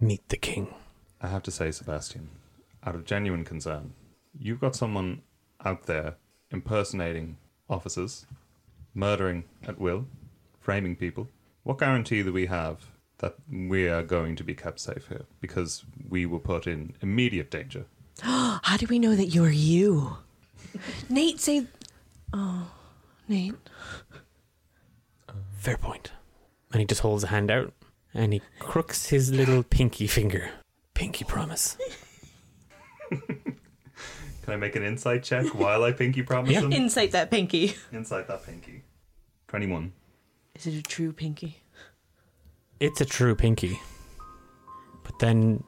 meet the king. I have to say, Sebastian, out of genuine concern, you've got someone out there impersonating officers, murdering at will, framing people. What guarantee do we have that we are going to be kept safe here? Because we were put in immediate danger. How do we know that you're you? Nate, say. Oh, Nate. Fair point. and he just holds a hand out and he crooks his little pinky finger. Pinky promise. Can I make an insight check while I pinky promise Yeah. them? Insight that pinky. Insight that pinky. 21. Is it a true pinky? It's a true pinky. But then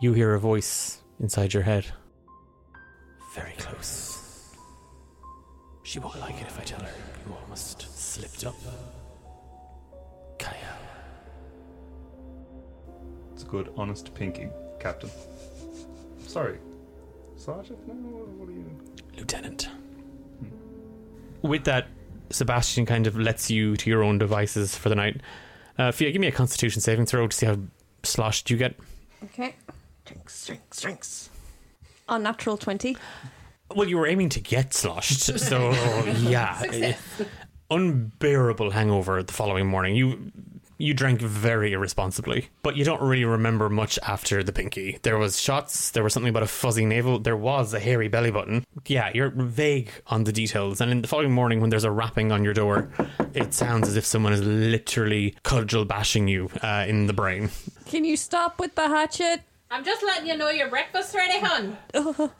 you hear a voice inside your head. Very close. She won't like it if I tell her you almost slipped up. Kaya. It's a good, honest pinky, Captain. Sorry. Sergeant? No, what are you? Lieutenant. With that, Sebastian kind of lets you to your own devices for the night. Uh, Fia, give me a constitution saving throw to see how sloshed you get. Okay. Drinks, drinks, drinks. Unnatural 20. Well, you were aiming to get sloshed, so yeah. Unbearable hangover the following morning. You you drank very irresponsibly, but you don't really remember much after the pinky. There was shots, there was something about a fuzzy navel, there was a hairy belly button. Yeah, you're vague on the details. And in the following morning when there's a rapping on your door, it sounds as if someone is literally cudgel bashing you uh, in the brain. Can you stop with the hatchet? I'm just letting you know your breakfast's ready, hun.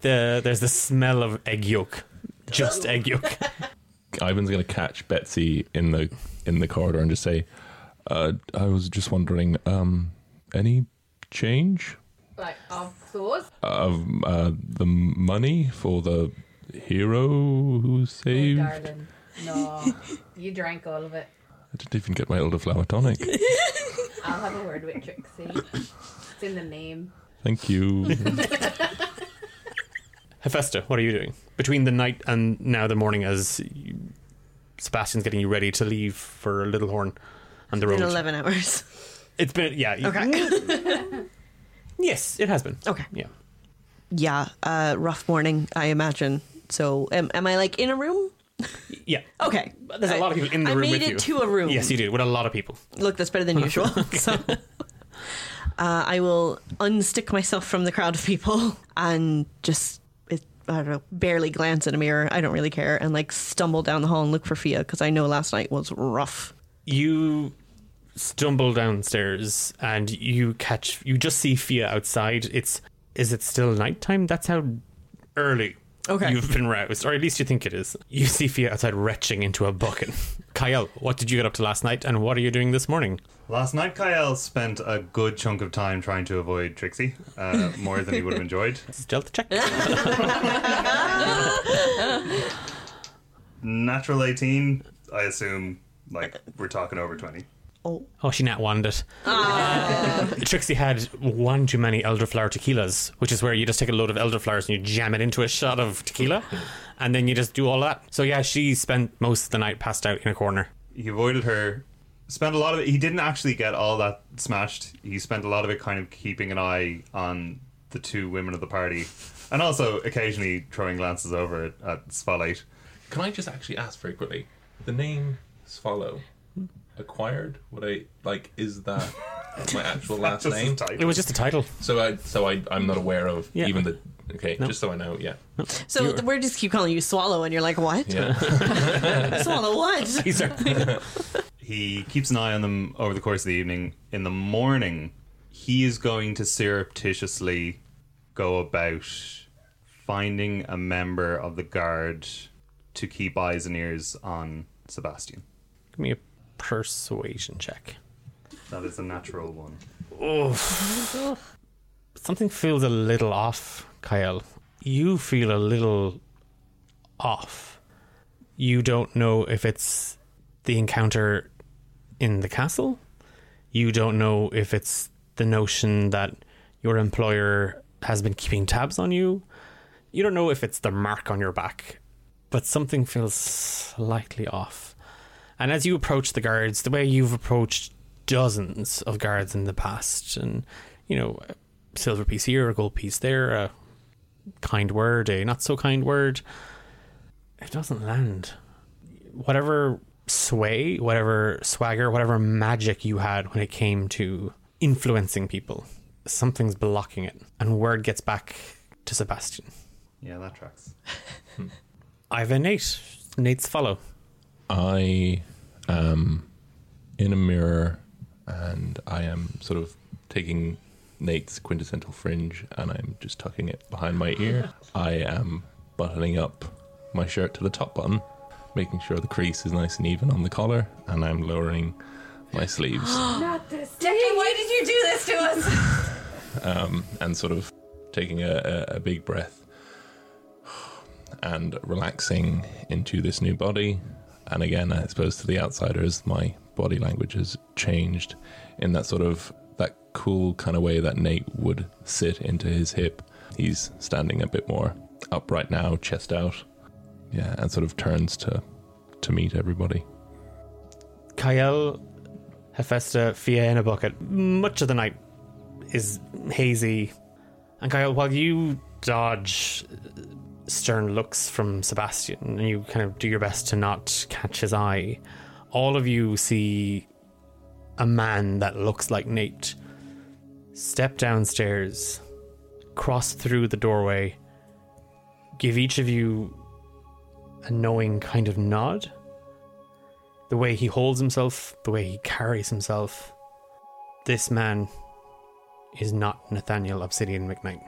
The there's the smell of egg yolk. Just egg yolk. Ivan's going to catch Betsy in the in the corridor and just say, uh, "I was just wondering, um, any change Like, of those. of uh, the money for the hero who saved?" Darling. No. you drank all of it. I didn't even get my elderflower tonic. I'll have a word with Trixie. It's in the name. Thank you. Hephaestus, what are you doing between the night and now the morning as you, Sebastian's getting you ready to leave for Little Horn and the road? In 11 hours. It's been yeah. you- Okay. yes, it has been. Okay. Yeah. yeah, uh, rough morning, I imagine. So, am, am I like in a room? Yeah. Okay. There's a lot of people in the room. I room made with it you. to a room. Yes, you do. With a lot of people. Look, that's better than usual. so, uh, I will unstick myself from the crowd of people and just, I don't know, barely glance in a mirror. I don't really care. And like stumble down the hall and look for Fia because I know last night was rough. You stumble downstairs and you catch you just see Fia outside. It's is it still nighttime? That's how early Okay. you've been roused, or at least you think it is. You see Fia outside retching into a bucket. Kyle, what did you get up to last night and what are you doing this morning? Last night, Kyle spent a good chunk of time trying to avoid Trixie, uh, more than he would have enjoyed. Stealth check. Natural 18, I assume, like, we're talking over 20. Oh. Oh, she nat wanned it. Ah. Trixie had one too many elderflower tequilas, which is where you just take a load of elderflowers and you jam it into a shot of tequila, and then you just do all that. So yeah, she spent most of the night passed out in a corner. He avoided her, spent a lot of it. He didn't actually get all that smashed. He spent a lot of it kind of keeping an eye on the two women of the party, and also occasionally throwing glances over at, at Spotlight. Can I just actually ask very quickly? The name Swallow acquired? Would I like? Is that my actual last name? title. It was just a title. So I, so I, I'm not aware of Yeah. even the. Okay, No. just so I know. Yeah, So You're- we just keep calling you Swallow, and you're like, what? yeah. Swallow what? Caesar. He keeps an eye on them over the course of the evening. In the morning, he is going to surreptitiously go about finding a member of the guard to keep eyes and ears on Sebastian. Give me a persuasion check. That is a natural one. Something feels a little off, Kyle. You feel a little off. You don't know if it's the encounter in the castle. You don't know if it's the notion that your employer has been keeping tabs on you. You don't know if it's the mark on your back, but something feels slightly off. And as you approach the guards, the way you've approached dozens of guards in the past, and you know, a silver piece here, a gold piece there, a kind word, a not so kind word, it doesn't land. Whatever sway, whatever swagger, whatever magic you had when it came to influencing people, something's blocking it, and word gets back to Sebastian. Yeah, that tracks. I've a Nate. Nate's follow. I am in a mirror, and I am sort of taking Nate's quintessential fringe, and I'm just tucking it behind my ear. I am buttoning up my shirt to the top button, making sure the crease is nice and even on the collar, and I'm lowering my sleeves. Not this. Declan, why did you do this to us? um, and sort of taking a, a, a big breath and relaxing into this new body. And again, I suppose to the outsiders, my body language has changed in that sort of that cool kind of way that Nate would sit into his hip. He's standing a bit more upright now, chest out, yeah, and sort of turns to to meet everybody. Kyle, Hephaestus, Fia in a bucket. Much of the night is hazy. And Kyle, while you dodge stern looks from Sebastian and you kind of do your best to not catch his eye, all of you see a man that looks like Nate step downstairs, cross through the doorway, give each of you a knowing kind of nod the way he holds himself, the way he carries himself. This man is not Nathaniel Obsidian McKnight.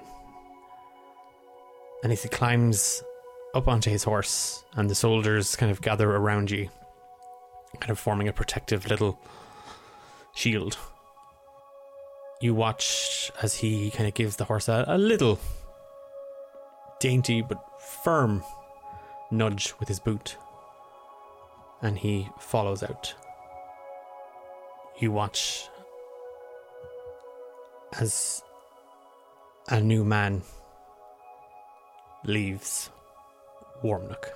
And as he climbs up onto his horse, and the soldiers kind of gather around you, kind of forming a protective little shield, you watch as he kind of gives the horse a, a little dainty but firm nudge with his boot and he follows out. You watch as a new man leaves Warmnook.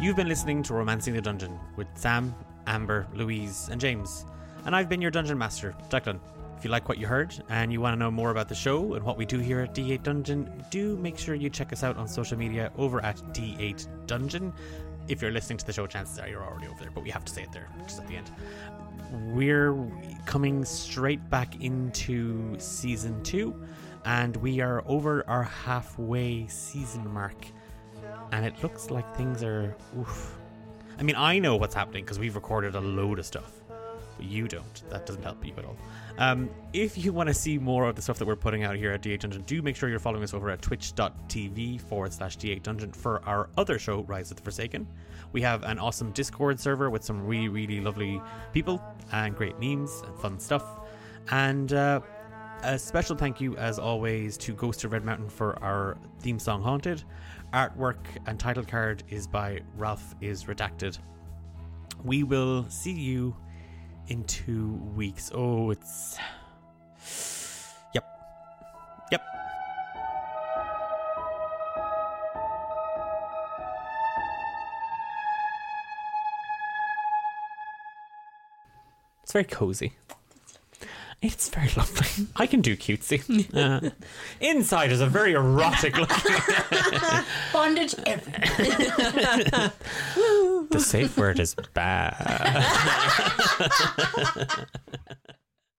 You've been listening to Romancing the Dungeon with Sam, Amber, Louise, and James. And I've been your dungeon master, Declan. If you like what you heard and you want to know more about the show and what we do here at D8 Dungeon, do make sure you check us out on social media over at D8 Dungeon. If you're listening to the show, chances are you're already over there, but we have to say it there just at the end. We're coming straight back into season two, and we are over our halfway season mark and it looks like things are. Oof. I mean, I know what's happening because we've recorded a load of stuff, you don't. That doesn't help you at all. Um, if you want to see more of the stuff that we're putting out here at D8 Dungeon, do make sure you're following us over at twitch.tv forward slash D8 Dungeon for our other show, Rise of the Forsaken. We have an awesome Discord server with some really, really lovely people and great memes and fun stuff. And uh, a special thank you, as always, to Ghost of Red Mountain for our theme song Haunted. Artwork and title card is by Ralph is Redacted. We will see you in two weeks. Oh, it's. Yep. Yep. It's very cozy. It's very lovely. I can do cutesy. Uh, inside is a very erotic looking. Bondage everywhere. the safe word is bad.